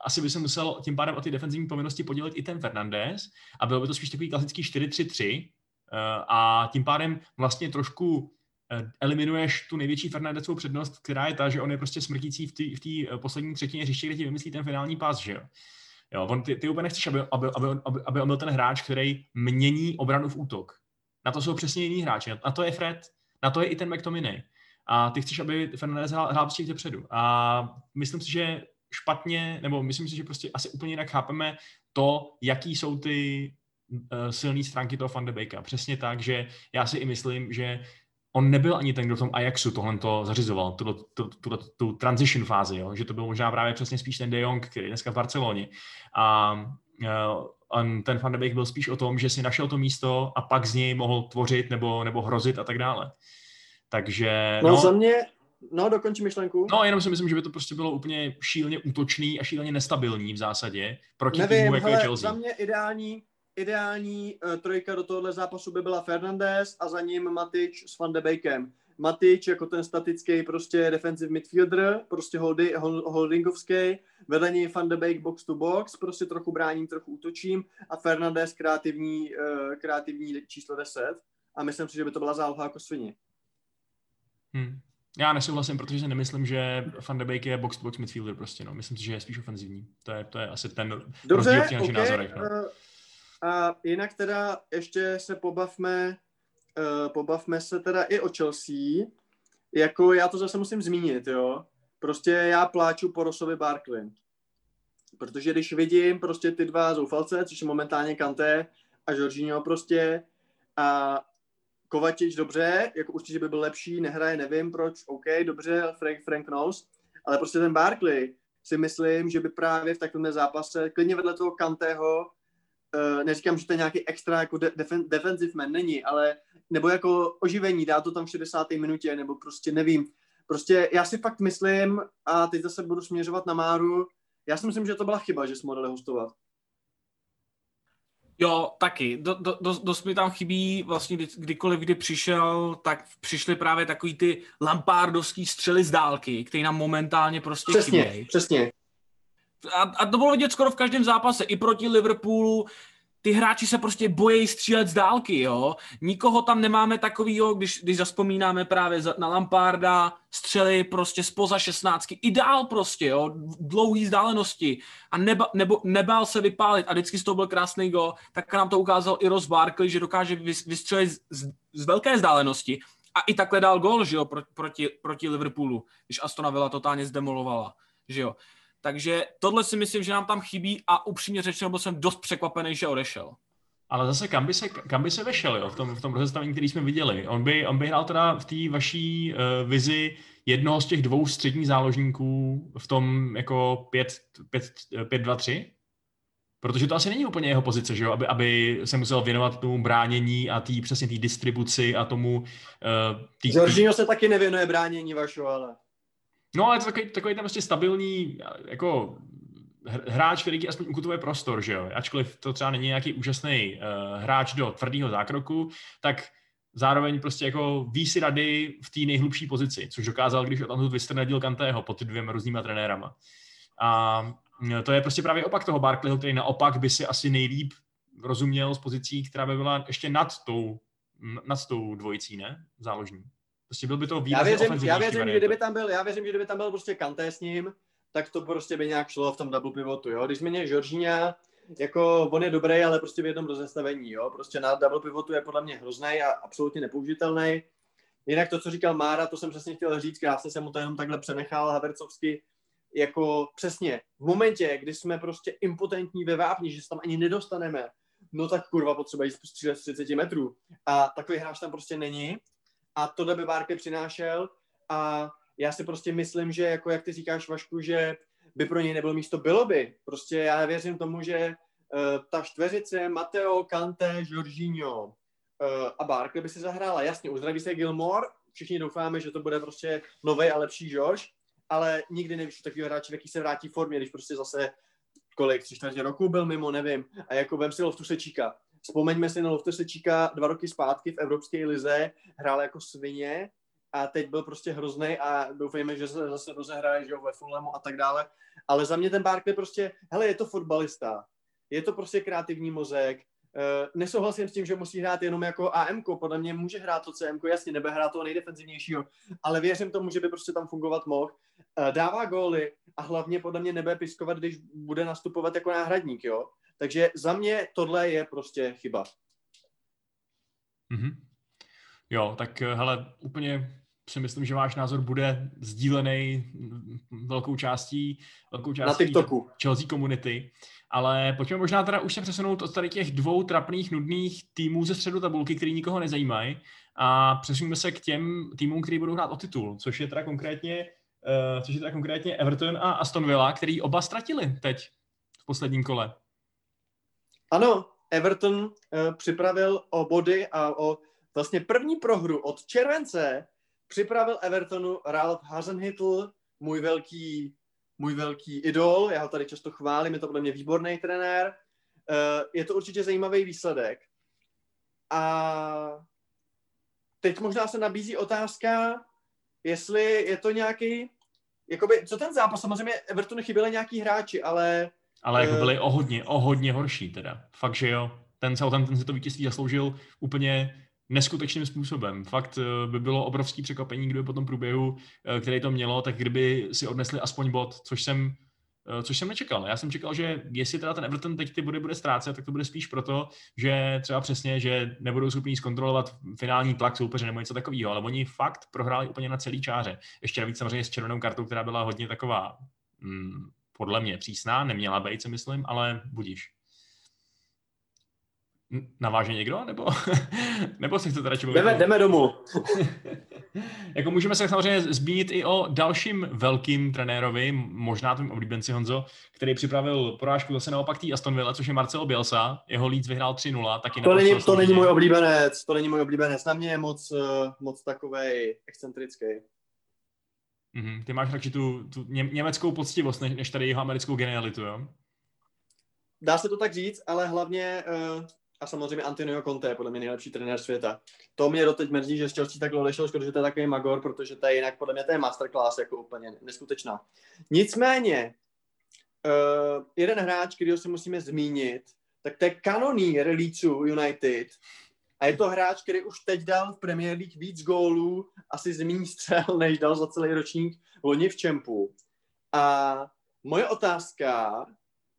asi by se musel tím pádem o ty defenzivní povinnosti podělit i ten Fernandez a bylo by to spíš takový klasický 4-3-3 eh, a tím pádem vlastně trošku Eh, eliminuješ tu největší Fernandesovou přednost, která je ta, že on je prostě smrtící v té eh, poslední třetině hřiště, kde ti vymyslí ten finální pás, že jo. Jo, on, ty, ty úplně nechceš, aby, aby, aby, aby, aby on byl ten hráč, který mění obranu v útok. Na to jsou přesně jiní hráči. Na to je Fred, na to je i ten McTominay. A ty chceš, aby Fernandez hrál, hrál prostě předu. A myslím si, že špatně, nebo myslím si, že prostě asi úplně jinak chápeme to, jaký jsou ty uh, silné stránky toho Van de. Přesně tak, že já si i myslím, že on nebyl ani ten, kdo v tom Ajaxu tohle to zařizoval, tu, tu, tu, tu transition fázi, jo? že to byl možná právě přesně spíš ten De Jong, který je dneska v Barceloně. A uh, on, ten Van de Beek byl spíš o tom, že si našel to místo a pak z něj mohl tvořit nebo, nebo hrozit a tak dále. Takže... No, no za mě, no dokončí myšlenku. No jenom si myslím, že by to prostě bylo úplně šíleně útočný a šíleně nestabilní v zásadě proti Nevím, týmu jako hele, je Chelsea. za mě ideální ideální uh, trojka do tohohle zápasu by byla Fernandez a za ním Matič s Van de Beekem. Matič jako ten statický prostě defensive midfielder, prostě holdy, holdingovský, vedle něj Van de Beek box to box, prostě trochu bráním, trochu útočím a Fernandez kreativní, uh, kreativní číslo 10 a myslím si, že by to byla záloha jako svině. Hmm. Já nesouhlasím, protože si nemyslím, že Van de Beek je box-to-box midfielder prostě, no. Myslím si, že je spíš ofenzivní. To je, to je asi ten Dobře, rozdíl v okay, názorech. No. Uh, a jinak teda ještě se pobavme, uh, pobavme se teda i o Chelsea. Jako já to zase musím zmínit, jo. Prostě já pláču po Rosovi Barkley. Protože když vidím prostě ty dva zoufalce, což je momentálně Kanté a Jorginho prostě a Kovačič dobře, jako určitě by byl lepší, nehraje, nevím proč, OK, dobře, Frank, Frank knows, ale prostě ten Barkley si myslím, že by právě v takovém zápase, klidně vedle toho Kantého, uh, neříkám, že to je nějaký extra jako de- defen- defensive man, není, ale nebo jako oživení, dá to tam v 60. minutě, nebo prostě nevím. Prostě já si fakt myslím, a teď zase budu směřovat na Máru, já si myslím, že to byla chyba, že jsme dali hostovat. Jo, taky. Do, do, do, dost mi tam chybí vlastně kdy, kdykoliv, kdy přišel, tak přišly právě takový ty lampardovský střely z dálky, které nám momentálně prostě přesně, chybějí. Přesně, a, a to bylo vidět skoro v každém zápase, i proti Liverpoolu, ty hráči se prostě bojí střílet z dálky, jo. Nikoho tam nemáme takovýho, když, když zaspomínáme právě na Lamparda, střely prostě spoza šestnáctky, ideál prostě, jo, dlouhý vzdálenosti. A neba, nebo, nebál se vypálit. A vždycky z toho byl krásný go, tak nám to ukázal i Ross Barkley, že dokáže vystřelit z, z, z velké vzdálenosti. A i takhle dal gol, že jo, proti, proti Liverpoolu, když Astona Villa totálně zdemolovala, že jo. Takže tohle si myslím, že nám tam chybí a upřímně řečeno byl jsem dost překvapený, že odešel. Ale zase kam by se, kam by se vešel jo, v tom, v tom rozestavení, který jsme viděli? On by, on by hrál teda v té vaší uh, vizi jednoho z těch dvou středních záložníků v tom jako 5-2-3? Protože to asi není úplně jeho pozice, že jo? Aby, aby se musel věnovat tomu bránění a tý, přesně té distribuci a tomu... Uh, tý, Jorginho se taky nevěnuje bránění vašeho, ale... No, ale to takový, takový tam prostě stabilní, jako hráč, který aspoň ukutuje prostor, že jo? Ačkoliv to třeba není nějaký úžasný uh, hráč do tvrdého zákroku, tak zároveň prostě jako ví si rady v té nejhlubší pozici, což dokázal, když tam vystrnadil Kantého pod dvěma různýma trenérama. A mm, to je prostě právě opak toho Barkleyho, který naopak by si asi nejlíp rozuměl z pozicí, která by byla ještě nad tou, nad tou dvojicí, ne? Záložní. Prostě byl by to výrazně já věřím, já věřím, že kdyby tam byl, já věřím, že kdyby tam byl prostě Kanté s ním, tak to prostě by nějak šlo v tom double pivotu, jo. Když mě Žoržíňa, jako on je dobrý, ale prostě v jednom rozestavení, jo. Prostě na double pivotu je podle mě hrozný a absolutně nepoužitelný. Jinak to, co říkal Mára, to jsem přesně chtěl říct, krásně jsem mu to jenom takhle přenechal Havercovsky, jako přesně v momentě, kdy jsme prostě impotentní ve vápni, že se tam ani nedostaneme, no tak kurva potřeba jít střílet z 30 metrů. A takový hráč tam prostě není. A to by Barke přinášel a já si prostě myslím, že jako jak ty říkáš Vašku, že by pro něj nebylo místo, bylo by. Prostě já věřím tomu, že uh, ta čtveřice Mateo, Kante, Jorginho uh, a Barkley by si zahrála. Jasně, uzdraví se Gilmore, všichni doufáme, že to bude prostě nový a lepší George, ale nikdy nevíš takového hráče, jaký se vrátí v formě, když prostě zase kolik, tři čtvrtě roku byl mimo, nevím. A jako vem si Loftusečíka. Vzpomeňme si na Loftusečíka dva roky zpátky v Evropské lize, hrál jako svině, a teď byl prostě hrozný a doufejme, že se zase rozehraje, že jo, ve Fulhamu a tak dále. Ale za mě ten Barkley prostě, hele, je to fotbalista, je to prostě kreativní mozek, Uh, nesouhlasím s tím, že musí hrát jenom jako AM, podle mě může hrát to CM, jasně, nebe hrát toho nejdefenzivnějšího, ale věřím tomu, že by prostě tam fungovat mohl. Uh, dává góly a hlavně podle mě nebe piskovat, když bude nastupovat jako náhradník, jo. Takže za mě tohle je prostě chyba. Mm-hmm. Jo, tak eh, hele, úplně si myslím, že váš názor bude sdílený velkou částí, velkou částí Na TikToku. Chelsea komunity. Ale pojďme možná teda už se přesunout od tady těch dvou trapných, nudných týmů ze středu tabulky, který nikoho nezajímají a přesuneme se k těm týmům, který budou hrát o titul, což je teda konkrétně, uh, což je teda konkrétně Everton a Aston Villa, který oba ztratili teď v posledním kole. Ano, Everton uh, připravil o body a o vlastně první prohru od července připravil Evertonu Ralph Hasenhüttl, můj velký, můj velký idol, já ho tady často chválím, je to podle mě výborný trenér. Eh, je to určitě zajímavý výsledek. A teď možná se nabízí otázka, jestli je to nějaký, jakoby, co ten zápas, samozřejmě Evertonu chyběli nějaký hráči, ale... Ale jako eh, byli o hodně, o hodně horší teda. Fakt, že jo. Ten Southampton ten si to vítězství zasloužil úplně neskutečným způsobem. Fakt eh, by bylo obrovský překvapení, kdyby po tom průběhu, eh, který to mělo, tak kdyby si odnesli aspoň bod, což jsem což jsem nečekal. Já jsem čekal, že jestli teda ten Everton teď ty body bude ztrácet, tak to bude spíš proto, že třeba přesně, že nebudou schopni zkontrolovat finální tlak soupeře nebo něco takového, ale oni fakt prohráli úplně na celý čáře. Ještě navíc samozřejmě s červenou kartou, která byla hodně taková, hmm, podle mě přísná, neměla být, si myslím, ale budíš. Naváže někdo? Nebo, nebo si chcete radši jdeme, jdeme domů. jako můžeme se samozřejmě zmínit i o dalším velkým trenérovi, možná tvým oblíbenci Honzo, který připravil porážku zase naopak tý Aston Villa, což je Marcel Bielsa. Jeho Leeds vyhrál 3-0. Taky to, není, to není můj oblíbenec, to není můj oblíbenec. Na mě je moc, uh, moc takovej excentrický. Mm-hmm. Ty máš radši tu, tu ně, německou poctivost, než, než tady jeho americkou genialitu, jo? Dá se to tak říct, ale hlavně uh, a samozřejmě Antonio Conte je podle mě nejlepší trenér světa. To mě doteď mrzí, že z Chelsea takhle odešel, škoda, že to je takový magor, protože to je jinak podle mě to je masterclass jako úplně neskutečná. Nicméně, uh, jeden hráč, kterýho si musíme zmínit, tak to je kanonýr Leedsu United. A je to hráč, který už teď dal v Premier League víc gólů, asi zmíní střel, než dal za celý ročník loni v Čempu. A moje otázka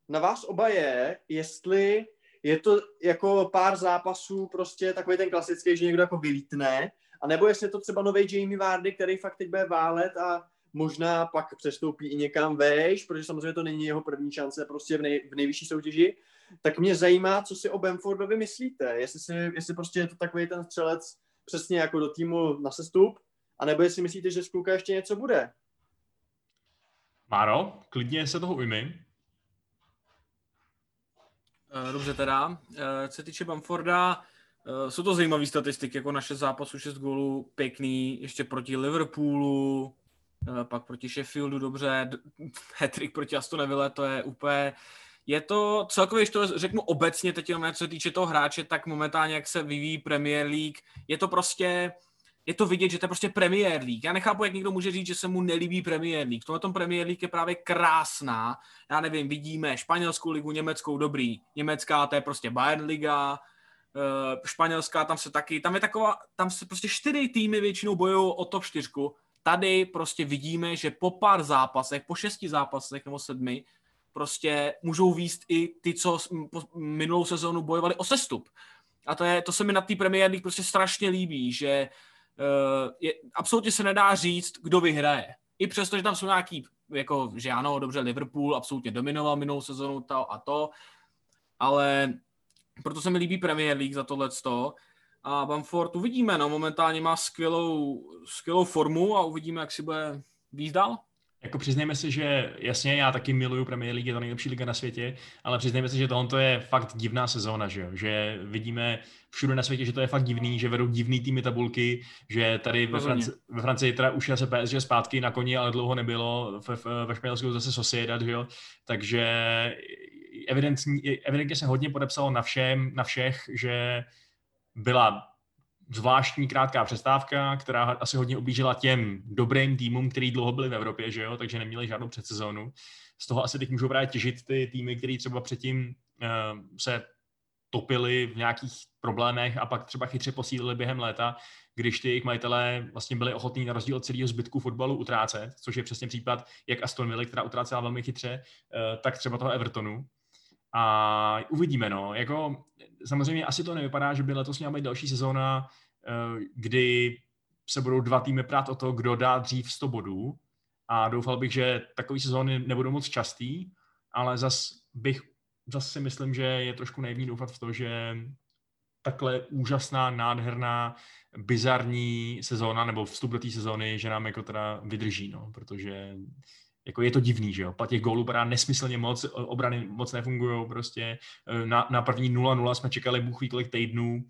na vás oba je, jestli je to jako pár zápasů prostě takový ten klasický, že někdo jako vylítne a nebo jestli je to třeba nový Jamie Vardy, který fakt teď bude válet a možná pak přestoupí i někam vejš, protože samozřejmě to není jeho první šance prostě v, nej, v nejvyšší soutěži, tak mě zajímá, co si o Bamfordovi myslíte. Jestli, si, jestli prostě je to takový ten střelec přesně jako do týmu na sestup, anebo jestli myslíte, že z kluka ještě něco bude. Máro, klidně se toho ujmi. Eh, dobře teda. Eh, co se týče Bamforda, eh, jsou to zajímavé statistiky, jako naše zápasu 6 gólů, pěkný, ještě proti Liverpoolu, pak proti Sheffieldu dobře, hetrik proti Aston Villa, to je úplně je to celkově, když to řeknu obecně, teď jenom co se týče toho hráče, tak momentálně, jak se vyvíjí Premier League, je to prostě, je to vidět, že to je prostě Premier League. Já nechápu, jak někdo může říct, že se mu nelíbí Premier League. Tohle tom Premier League je právě krásná. Já nevím, vidíme španělskou ligu, německou, dobrý. Německá, to je prostě Bayern Liga, uh, španělská, tam se taky, tam je taková, tam se prostě čtyři týmy většinou bojují o top čtyřku. Tady prostě vidíme, že po pár zápasech, po šesti zápasech nebo sedmi, prostě můžou výst i ty, co minulou sezónu bojovali o sestup. A to, je, to se mi na té Premier League prostě strašně líbí, že uh, je, absolutně se nedá říct, kdo vyhraje. I přesto, že tam jsou nějaký, jako, že ano, dobře, Liverpool absolutně dominoval minulou sezónu to a to, ale proto se mi líbí Premier League za tohleto. A Bamford uvidíme, no, momentálně má skvělou, skvělou formu a uvidíme, jak si bude víc dál. Jako přiznejme si, že jasně, já taky miluju Premier League, je to nejlepší liga na světě, ale přiznejme si, že tohle je fakt divná sezóna, že jo? že vidíme všude na světě, že to je fakt divný, že vedou divný týmy tabulky, že tady ve, Franci, ve Francii teda už se PSG zpátky na koni, ale dlouho nebylo, ve, ve Španělsku zase Sociedad, že jo? takže evidentně, evidentně se hodně podepsalo na všem, na všech, že byla zvláštní krátká přestávka, která asi hodně oblížila těm dobrým týmům, který dlouho byli v Evropě, že jo, takže neměli žádnou předsezónu. Z toho asi teď můžou právě těžit ty týmy, které třeba předtím uh, se topili v nějakých problémech a pak třeba chytře posílili během léta, když ty jejich majitelé vlastně byli ochotní na rozdíl od celého zbytku fotbalu utrácet, což je přesně případ jak Aston Villa, která utrácela velmi chytře, uh, tak třeba toho Evertonu. A uvidíme, no. Jako, samozřejmě asi to nevypadá, že by letos měla být další sezóna, eh, kdy se budou dva týmy prát o to, kdo dá dřív 100 bodů. A doufal bych, že takové sezóny nebudou moc častý, ale zas bych zase si myslím, že je trošku naivní doufat v to, že takhle úžasná, nádherná, bizarní sezóna nebo vstup do té sezóny, že nám jako teda vydrží, no, protože jako je to divný, že jo, těch gólů padá nesmyslně moc, obrany moc nefungují prostě, e, na, na první 0-0 jsme čekali bůh ví kolik týdnů,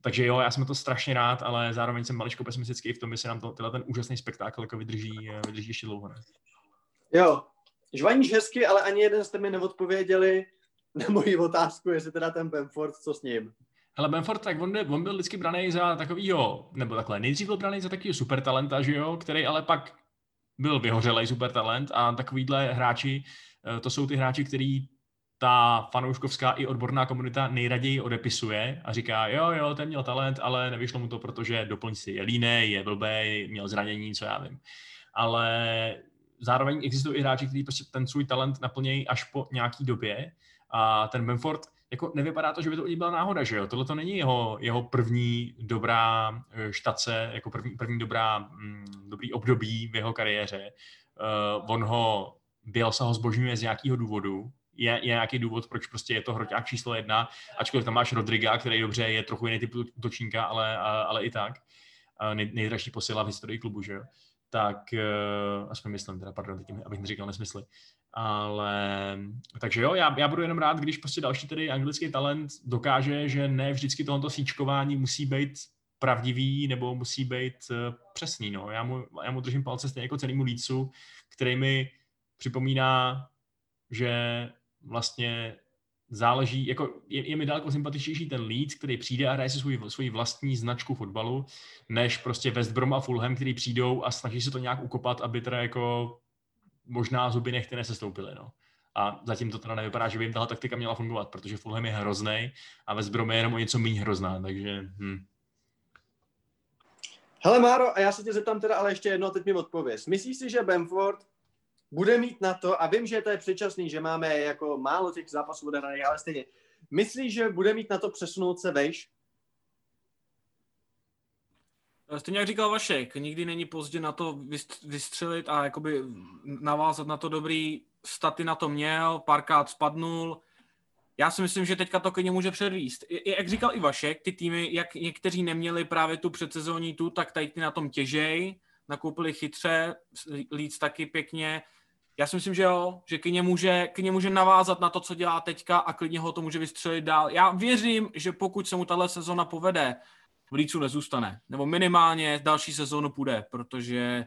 takže jo, já jsem to strašně rád, ale zároveň jsem maličko pesimistický i v tom, že se nám to, ten úžasný spektákl jako vydrží, e, vydrží ještě dlouho. Ne? Jo, žvaníš hezky, ale ani jeden jste mi neodpověděli na moji otázku, jestli teda ten Bamford, co s ním. Ale Benford, tak on, on byl vždycky braný za takovýho, nebo takhle, nejdřív byl braný za takovýho super talenta, že jo, který ale pak byl vyhořelej super talent a takovýhle hráči, eh, to jsou ty hráči, který ta fanouškovská i odborná komunita nejraději odepisuje a říká, jo, jo, ten měl talent, ale nevyšlo mu to, protože doplňci je línej, je blbej, měl zranění, co já vím. Ale zároveň existují i hráči, kteří prostě ten svůj talent naplnějí až po nějaký době a ten Benford jako nevypadá to, že by to byla náhoda, že jo? Tohle to není jeho, jeho první dobrá eh, štace, jako první, první dobrá, mm, dobrý období v jeho kariéře. Uh, on ho, Bielsa ho zbožňuje z nějakého důvodu, je, je nějaký důvod, proč prostě je to hroťák číslo jedna, ačkoliv tam máš Rodriga, který dobře je trochu jiný typ útočníka, ale, ale i tak. Nej, nejdražší posila v historii klubu, že jo? Tak, uh, aspoň myslím, teda, pardon, teď, abych neříkal nesmysly. Ale takže jo, já, já budu jenom rád, když prostě další tedy anglický talent dokáže, že ne vždycky tohoto síčkování musí být pravdivý nebo musí být uh, přesný. No. Já, mu, já mu držím palce stejně jako celému lícu, který mi připomíná, že vlastně záleží, jako je, je mi daleko sympatičnější ten Leeds, který přijde a hraje si svůj, svůj vlastní značku fotbalu, než prostě West Brom a Fulham, který přijdou a snaží se to nějak ukopat, aby teda jako možná zuby nechty nesestoupily. No. A zatím to teda nevypadá, že by jim tahle taktika měla fungovat, protože Fulham je hrozný a West Brom je jenom o něco méně hrozná, takže... Hm. Hele Máro, a já se tě zeptám teda ale ještě jedno, teď mi odpověz. Myslíš si, že Bamford bude mít na to, a vím, že to je předčasný, že máme jako málo těch zápasů odehraných, ale stejně, myslíš, že bude mít na to přesunout se vejš? Stejně jak říkal Vašek, nikdy není pozdě na to vystřelit a jakoby navázat na to dobrý staty na to měl, párkrát spadnul. Já si myslím, že teďka to k němu může předvíst. Jak říkal i Vašek, ty týmy, jak někteří neměli právě tu předsezóní tu, tak tady ty na tom těžej, nakoupili chytře, líc taky pěkně. Já si myslím, že jo, že k může, k může navázat na to, co dělá teďka a klidně ho to může vystřelit dál. Já věřím, že pokud se mu tahle sezona povede, v Lícu nezůstane. Nebo minimálně další sezónu půjde, protože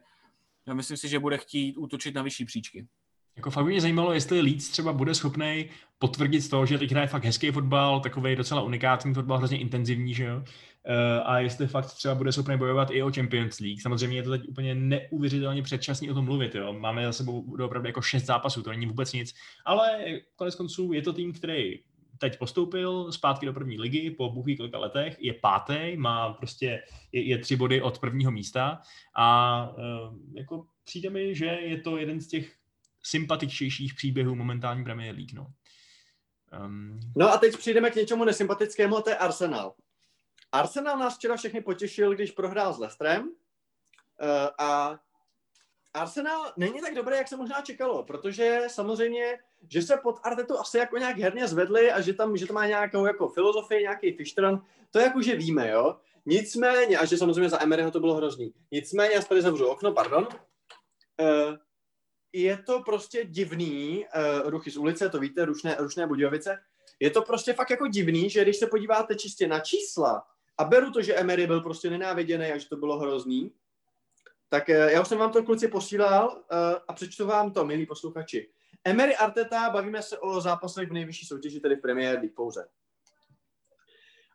já myslím si, že bude chtít útočit na vyšší příčky. Jako fakt mě zajímalo, jestli Leeds třeba bude schopný potvrdit to, že teď hraje fakt hezký fotbal, takový docela unikátní fotbal, hrozně intenzivní, že jo? Eh, a jestli fakt třeba bude schopný bojovat i o Champions League. Samozřejmě je to teď úplně neuvěřitelně předčasný o tom mluvit, jo? Máme za sebou opravdu jako šest zápasů, to není vůbec nic, ale konec konců je to tým, který teď postoupil zpátky do první ligy po buchví kolika letech, je pátý, má prostě, je, je tři body od prvního místa a uh, jako přijde mi, že je to jeden z těch sympatičtějších příběhů momentální Premier League. No. Um... no a teď přijdeme k něčemu nesympatickému, a to je Arsenal. Arsenal nás včera všechny potěšil, když prohrál s Leicesterem uh, a Arsenal není tak dobrý, jak se možná čekalo, protože samozřejmě, že se pod Artetu asi jako nějak herně zvedli a že tam, že to má nějakou jako filozofii, nějaký fištran, to jako že víme, jo. Nicméně, a že samozřejmě za Emeryho to bylo hrozný. Nicméně, já tady zavřu okno, pardon. Uh, je to prostě divný, uh, ruchy z ulice, to víte, rušné, rušné Budějovice, je to prostě fakt jako divný, že když se podíváte čistě na čísla, a beru to, že Emery byl prostě nenáviděný a že to bylo hrozný, tak uh, já už jsem vám to kluci posílal uh, a přečtu vám to, milí posluchači. Emery Arteta, bavíme se o zápasech v nejvyšší soutěži, tedy v Premier League pouze.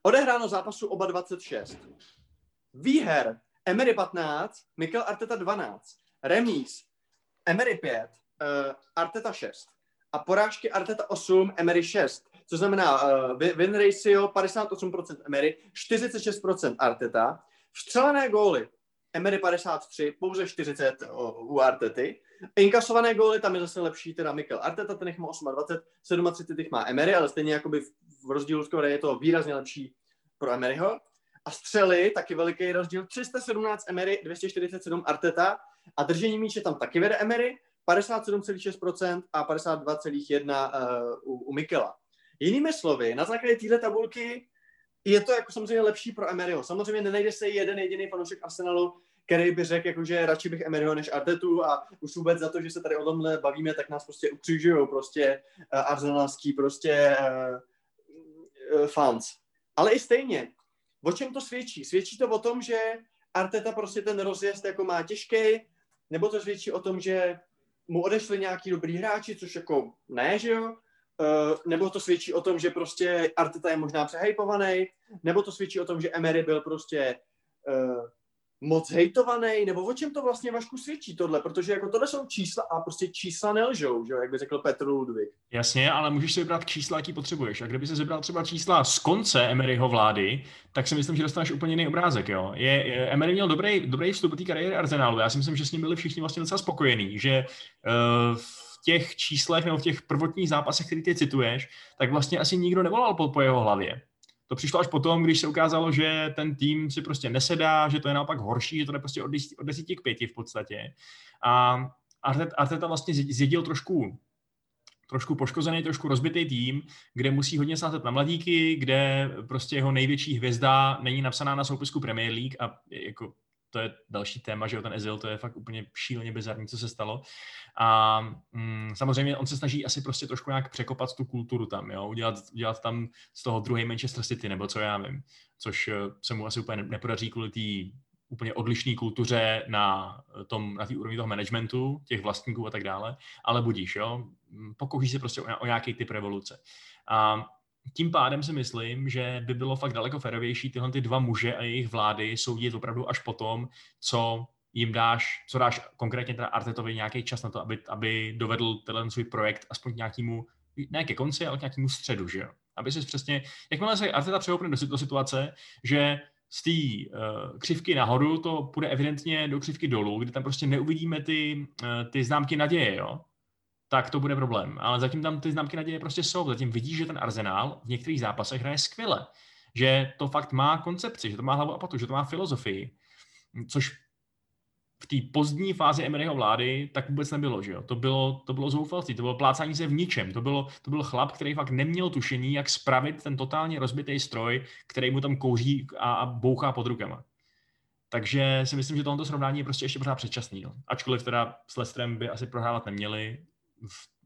Odehráno zápasu oba 26. Výher Emery 15, Mikel Arteta 12. Remíz Emery 5, uh, Arteta 6 a porážky Arteta 8, Emery 6. Co znamená uh, win ratio 58% Emery, 46% Arteta. Vstřelené góly Emery 53, pouze 40 uh, u Artety. Inkasované góly, tam je zase lepší teda Mikel Arteta, ten jich má 28, 37 těch má Emery, ale stejně jakoby v rozdílu skoro je to výrazně lepší pro Emeryho. A střely, taky veliký rozdíl, 317 Emery, 247 Arteta a držení míče tam taky vede Emery, 57,6% a 52,1% uh, u, u Mikela. Jinými slovy, na základě téhle tabulky je to jako samozřejmě lepší pro Emeryho. Samozřejmě nenajde se jeden jediný fanoušek Arsenalu, který by řekl, jako, že radši bych Emeryho než Artetu a už vůbec za to, že se tady o tomhle bavíme, tak nás prostě ukřižují prostě uh, arsenalský prostě uh, uh, fans. Ale i stejně, o čem to svědčí? Svědčí to o tom, že Arteta prostě ten rozjezd jako má těžký, nebo to svědčí o tom, že mu odešli nějaký dobrý hráči, což jako ne, že jo? Uh, nebo to svědčí o tom, že prostě Arteta je možná přehypovaný, nebo to svědčí o tom, že Emery byl prostě uh, moc hejtovaný, nebo o čem to vlastně Vašku svědčí tohle, protože jako tohle jsou čísla a prostě čísla nelžou, že jak by řekl Petr Ludvík. Jasně, ale můžeš si vybrat čísla, jaký potřebuješ. A kdyby si vybral třeba čísla z konce Emeryho vlády, tak si myslím, že dostaneš úplně jiný obrázek. Jo? Je, je, Emery měl dobrý, dobrý vstup do té kariéry Arsenalu. Já si myslím, že s ním byli všichni vlastně docela spokojení, že uh, v těch číslech nebo v těch prvotních zápasech, který ty cituješ, tak vlastně asi nikdo nevolal po, po jeho hlavě. To přišlo až potom, když se ukázalo, že ten tým si prostě nesedá, že to je naopak horší, že to je prostě od 10, od 10 k 5 v podstatě. A Arteta, vlastně zjedil trošku trošku poškozený, trošku rozbitý tým, kde musí hodně sázet na mladíky, kde prostě jeho největší hvězda není napsaná na soupisku Premier League a jako to je další téma, že jo, ten Ezil, to je fakt úplně šíleně bizarní, co se stalo. A mm, samozřejmě on se snaží asi prostě trošku nějak překopat tu kulturu tam, jo, udělat, udělat tam z toho druhý Manchester City, nebo co já vím, což eh, se mu asi úplně nepodaří kvůli té úplně odlišné kultuře na tom, na té úrovni toho managementu, těch vlastníků a tak dále, ale budíš, jo, pokouší se prostě o, o nějaký typ revoluce. A tím pádem si myslím, že by bylo fakt daleko ferovější tyhle ty dva muže a jejich vlády soudit opravdu až potom, co jim dáš, co dáš konkrétně teda Artetovi nějaký čas na to, aby, aby dovedl ten svůj projekt aspoň k nějakému, ne ke konci, ale k nějakému středu, že jo. Aby si přesně, jakmile se Arteta přehoupne do, situace, že z té uh, křivky nahoru to půjde evidentně do křivky dolů, kde tam prostě neuvidíme ty, uh, ty známky naděje, jo tak to bude problém. Ale zatím tam ty známky naděje prostě jsou. Zatím vidíš, že ten arzenál v některých zápasech hraje skvěle. Že to fakt má koncepci, že to má hlavu a patu, že to má filozofii. což v té pozdní fázi Emeryho vlády tak vůbec nebylo, že jo? To bylo, to bylo zoufalství, to bylo plácání se v ničem. To, bylo, to byl chlap, který fakt neměl tušení, jak spravit ten totálně rozbitý stroj, který mu tam kouří a, a bouchá pod rukama. Takže si myslím, že tohoto srovnání je prostě ještě pořád předčasný. No. Ačkoliv teda s Lestrem by asi prohrávat neměli.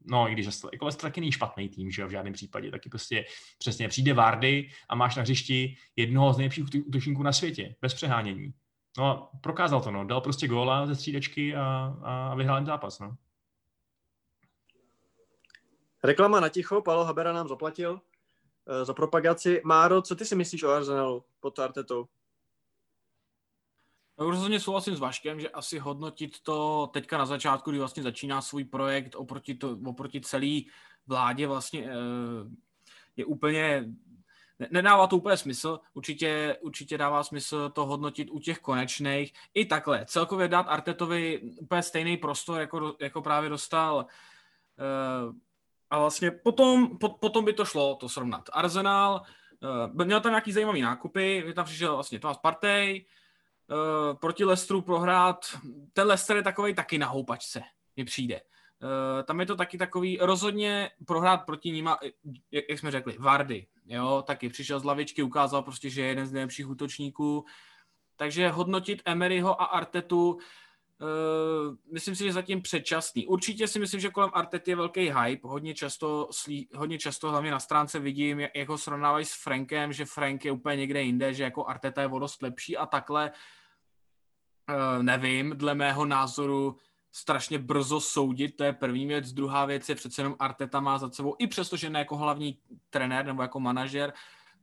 No, i když jako Lester taky není špatný tým, že jo, v žádném případě. Taky prostě přesně přijde Vardy a máš na hřišti jednoho z nejlepších útočníků na světě, bez přehánění. No a prokázal to, no. Dal prostě góla ze střídačky a, a vyhrál jim zápas, no. Reklama na ticho, Paolo Habera nám zaplatil uh, za propagaci. Máro, co ty si myslíš o Arsenalu pod Artetou? No, rozhodně souhlasím s Vaškem, že asi hodnotit to teďka na začátku, kdy vlastně začíná svůj projekt oproti, to, oproti celý vládě vlastně eh, je úplně nedává to úplně smysl, určitě, určitě dává smysl to hodnotit u těch konečných. I takhle, celkově dát Artetovi úplně stejný prostor, jako, jako právě dostal uh, a vlastně potom, po, potom by to šlo to srovnat. Arsenal, uh, měl tam nějaký zajímavý nákupy, tam přišel vlastně Thomas Partey, uh, proti Lestru prohrát, ten Lester je takový taky na houpačce, mi přijde. Uh, tam je to taky takový, rozhodně prohrát proti nima, jak, jak jsme řekli, Vardy, jo, taky přišel z lavičky, ukázal prostě, že je jeden z nejlepších útočníků, takže hodnotit Emeryho a Artetu, uh, myslím si, že zatím předčasný. Určitě si myslím, že kolem Artety je velký hype, hodně často, slí, hodně často hlavně na stránce vidím, jak ho srovnávají s Frankem, že Frank je úplně někde jinde, že jako Arteta je vodost lepší a takhle, uh, nevím, dle mého názoru strašně brzo soudit, to je první věc. Druhá věc je přece jenom Arteta má za sebou, i přesto, že ne jako hlavní trenér nebo jako manažer,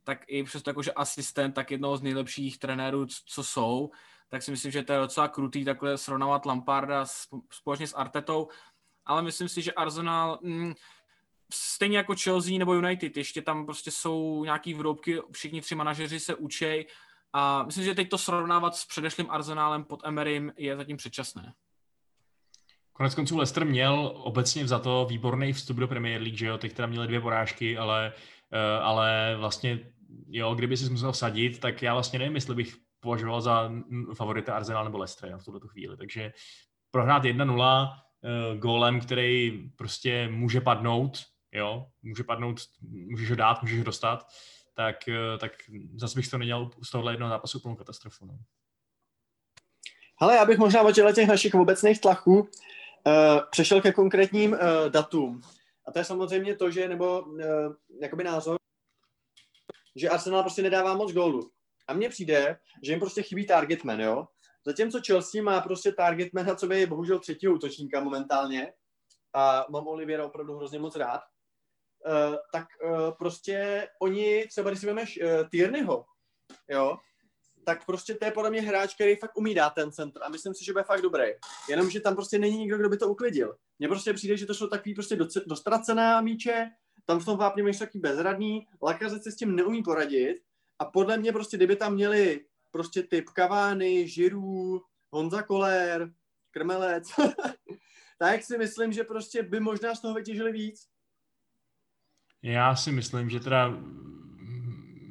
tak i přesto jako, že asistent, tak jednoho z nejlepších trenérů, co jsou, tak si myslím, že to je docela krutý takhle srovnávat Lamparda společně s Artetou, ale myslím si, že Arsenal mm, stejně jako Chelsea nebo United, ještě tam prostě jsou nějaký vroubky, všichni tři manažeři se učej. A myslím, že teď to srovnávat s předešlým Arsenálem pod Emerym je zatím předčasné. Konec konců Leicester měl obecně za to výborný vstup do Premier League, že jo, teď teda měli dvě porážky, ale, eh, ale vlastně, jo, kdyby si musel sadit, tak já vlastně nevím, jestli bych považoval za favorita Arsenal nebo Leicester v tuto chvíli, takže prohrát 1-0 uh, gólem, který prostě může padnout, jo, může padnout, můžeš ho dát, můžeš ho dostat, tak, uh, tak zase bych to nedělal z tohohle jednoho zápasu úplnou katastrofu. No. Ale já bych možná od těch našich obecných tlachů Uh, přešel ke konkrétním uh, datům. A to je samozřejmě to, že, nebo uh, jakoby názor, že Arsenal prostě nedává moc gólů. A mně přijde, že jim prostě chybí targetman, jo? Zatímco Chelsea má prostě targetmana, co je bohužel třetího útočníka momentálně, a mám Oliviera opravdu hrozně moc rád, uh, tak uh, prostě oni, třeba když si vemeš uh, Tierneyho, jo, tak prostě to je podle mě hráč, který fakt umí dát ten centr a myslím si, že bude fakt dobrý. Jenomže tam prostě není nikdo, kdo by to uklidil. Mně prostě přijde, že to jsou takový prostě dostracená míče, tam v tom vápně mají takový bezradný, Lakazet se s tím neumí poradit a podle mě prostě, kdyby tam měli prostě typ Kavány, Žirů, Honza Kolér, Krmelec, tak si myslím, že prostě by možná z toho vytěžili víc. Já si myslím, že teda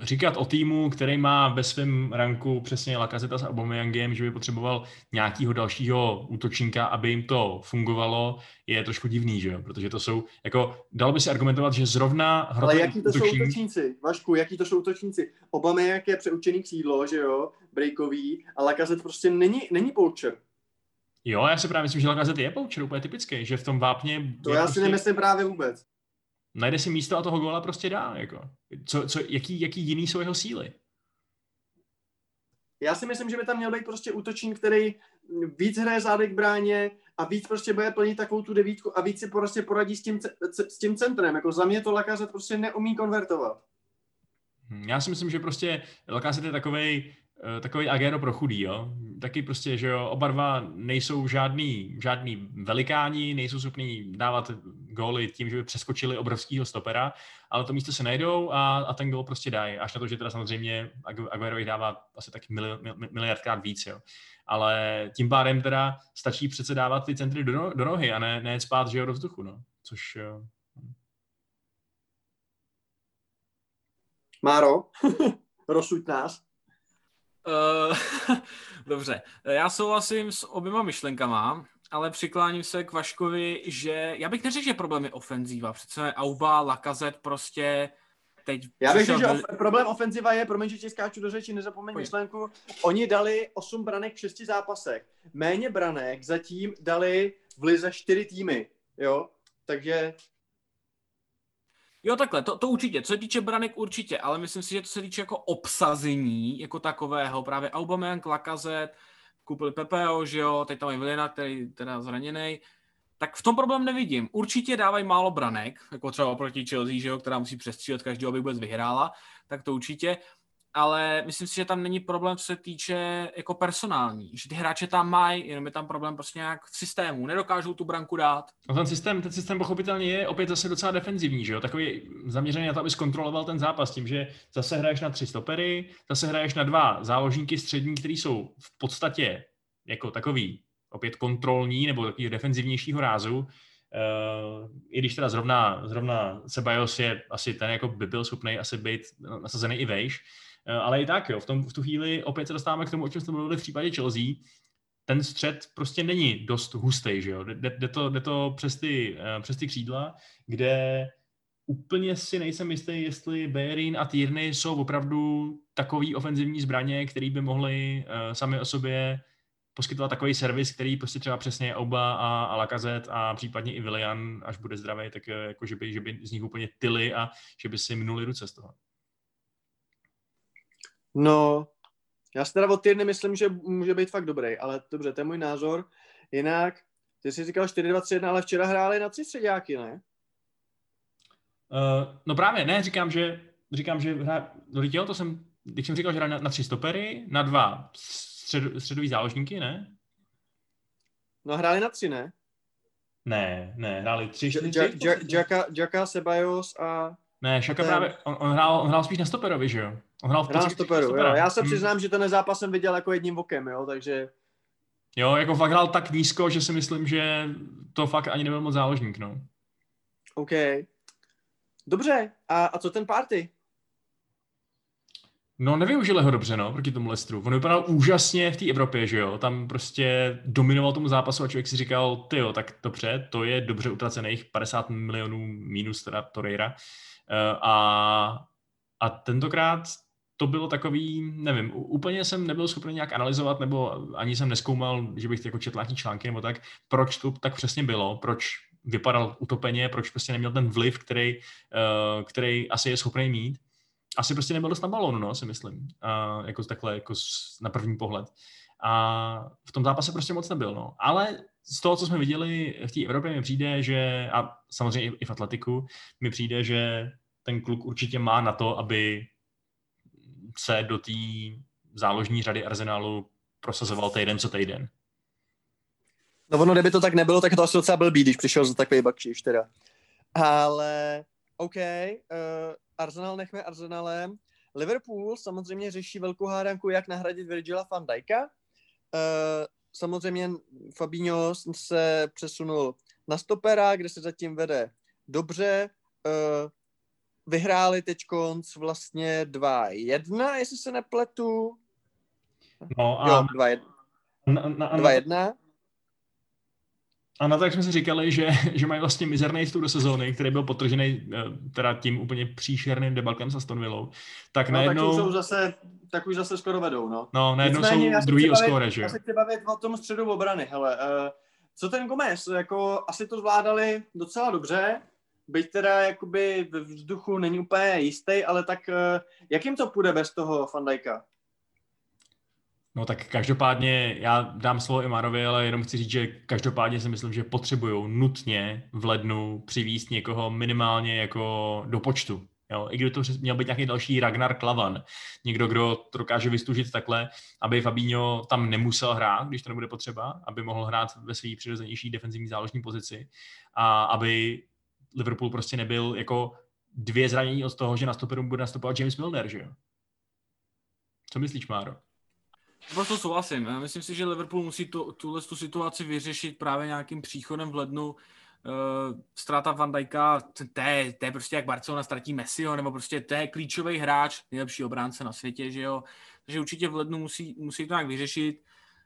říkat o týmu, který má ve svém ranku přesně Lakazeta s Aubameyangem, že by potřeboval nějakého dalšího útočníka, aby jim to fungovalo, je trošku divný, že jo? Protože to jsou, jako, dalo by se argumentovat, že zrovna Ale jaký to útočník... jsou útočníci? Vašku, jaký to jsou útočníci? Aubameyang je přeučený křídlo, že jo? Breakový, a Lakazet prostě není, není poucher. Jo, já si právě myslím, že Lakazet je poucher, úplně typický, že v tom vápně... To já prostě... si nemyslím právě vůbec najde si místo a toho góla prostě dá. Jako. Co, co, jaký, jaký jiný jsou jeho síly? Já si myslím, že by tam měl být prostě útočník, který víc hraje zádek bráně a víc prostě bude plnit takovou tu devítku a víc si prostě poradí s tím, s tím centrem. Jako za mě to Lakazet prostě neumí konvertovat. Hm, já si myslím, že prostě Lakazet je takovej, takový agéro pro chudý, jo. Taky prostě, že jo, oba dva nejsou žádný, žádný velikáni, nejsou schopní dávat góly tím, že by přeskočili obrovského stopera, ale to místo se najdou a, a ten gól prostě dají. Až na to, že teda samozřejmě Aguero jich dává asi tak mili, miliardkrát víc, jo. Ale tím pádem teda stačí přece dávat ty centry do, no, do nohy a ne, ne spát, že jo, do vzduchu, no. Což... Jo. Máro, rozsuď nás. Uh, dobře, já souhlasím s oběma myšlenkama, ale přikláním se k Vaškovi, že já bych neřekl, že problém je ofenzíva. Přece Auba, Lakazet prostě teď... Já bych řekl, že of, problém ofenziva je, promiň, že ti skáču do řeči, nezapomeň Pojď. myšlenku, oni dali 8 branek v 6 zápasech. Méně branek zatím dali v lize 4 týmy, jo? Takže Jo, takhle, to, to určitě. Co se týče branek určitě, ale myslím si, že to se týče jako obsazení jako takového, právě Aubameyang, Lacazette, koupili Pepeo, že jo, teď tam je Vilina, který teda zraněný, tak v tom problém nevidím. Určitě dávají málo branek, jako třeba proti Chelsea, že jo, která musí přestřílet každého, aby vůbec vyhrála, tak to určitě ale myslím si, že tam není problém, co se týče jako personální, že ty hráče tam mají, jenom je tam problém prostě nějak v systému, nedokážou tu branku dát. No ten systém, ten systém pochopitelně je opět zase docela defenzivní, že jo? takový zaměřený na to, aby zkontroloval ten zápas tím, že zase hraješ na tři stopery, zase hraješ na dva záložníky střední, který jsou v podstatě jako takový opět kontrolní nebo takový defenzivnějšího rázu, Uh, I když teda zrovna, zrovna Sebajos je asi ten, jako by byl schopný asi být nasazený i vejš, ale i tak, jo, v, tom, v tu chvíli opět se dostáváme k tomu, o čem jsme mluvili v případě Chelsea. Ten střed prostě není dost hustý, že jo? Jde, jde, to, jde to přes ty, eh, přes ty křídla, kde úplně si nejsem jistý, jestli Berin a Tierney jsou opravdu takový ofenzivní zbraně, který by mohli uh, sami o sobě poskytovat takový servis, který prostě třeba přesně Oba a, a Lakazet a případně i Willian, až bude zdravý, tak jako, že by, že by z nich úplně tyly a že by si minuli ruce z toho. No, já si teda od týdny myslím, že může být fakt dobrý, ale dobře, to je můj názor. Jinak, ty jsi říkal 4-2-3-1, ale včera hráli na tři středáky, ne? Uh, no právě, ne, říkám, že říkám, že hra, no to jsem, když jsem říkal, že hrají na, na tři stopery, na dva střed, středový záložníky, ne? No hráli na tři, ne? Ne, ne, hráli tři, čtyři. Jacka, Jacka, Sebajos a... Ne, Šaka právě, on, on, hrál, on hrál spíš na stoperovi, že jo? On hrál v hrál stoperu, jo. Já se hmm. přiznám, že ten zápas jsem viděl jako jedním okem, jo, takže... Jo, jako fakt hrál tak nízko, že si myslím, že to fakt ani nebyl moc záložník, no. OK. Dobře, a, a co ten party? No, nevyužili ho dobře, no, proti tomu Lestru. On vypadal úžasně v té Evropě, že jo, tam prostě dominoval tomu zápasu a člověk si říkal, ty jo, tak dobře, to je dobře utracených 50 milionů minus teda Torreira. Eh, a, a tentokrát to bylo takový, nevím, úplně jsem nebyl schopný nějak analyzovat, nebo ani jsem neskoumal, že bych jako četl nějaký články nebo tak, proč to tak přesně bylo, proč vypadal utopeně, proč prostě neměl ten vliv, který, uh, který asi je schopný mít. Asi prostě nebyl dost na balónu, no, si myslím, uh, jako takhle, jako na první pohled. A v tom zápase prostě moc nebyl, no. Ale z toho, co jsme viděli v té Evropě, mi přijde, že, a samozřejmě i v Atletiku, mi přijde, že ten kluk určitě má na to, aby se do té záložní řady Arsenalu prosazoval týden co týden. No ono, kdyby to tak nebylo, tak to asi docela blbý, když přišel za takový bakčíš teda. Ale OK, uh, Arsenal nechme Arsenalem. Liverpool samozřejmě řeší velkou hádanku, jak nahradit Virgila van Dijka. Uh, samozřejmě Fabinho se přesunul na stopera, kde se zatím vede dobře. Uh, vyhráli teď konc vlastně 2-1, jestli se nepletu. No a... Jo, 2-1. 2-1. A na to, jak jsme si říkali, že, že mají vlastně mizerný vstup do sezóny, který byl potržený eh, teda tím úplně příšerným debalkem s Aston Villou, tak no, najednou... Tak jsou zase, tak už zase skoro vedou, no. No, najednou Nicméně, jsou druhý o skóre, že jo? Já se chci bavit o tom středu obrany, hele. Uh, co ten Gomez, jako asi to zvládali docela dobře, byť teda jakoby ve vzduchu není úplně jistý, ale tak uh, jak jim to půjde bez toho Fandajka? No tak každopádně, já dám slovo Imarovi, ale jenom chci říct, že každopádně si myslím, že potřebují nutně v lednu přivíst někoho minimálně jako do počtu. Jo? I kdyby to měl být nějaký další Ragnar Klavan, někdo, kdo to dokáže vystužit takhle, aby Fabinho tam nemusel hrát, když to nebude potřeba, aby mohl hrát ve své přirozenější defenzivní záložní pozici a aby Liverpool prostě nebyl jako dvě zranění od toho, že na stoperu bude nastupovat James Milner, že jo? Co myslíš, Máro? Prostě souhlasím. Já myslím si, že Liverpool musí tu, tuhle tu situaci vyřešit právě nějakým příchodem v lednu. Uh, Van Dijka, to je prostě jak Barcelona ztratí Messiho, nebo prostě to je klíčový hráč, nejlepší obránce na světě, že jo. takže určitě v lednu musí, musí to nějak vyřešit.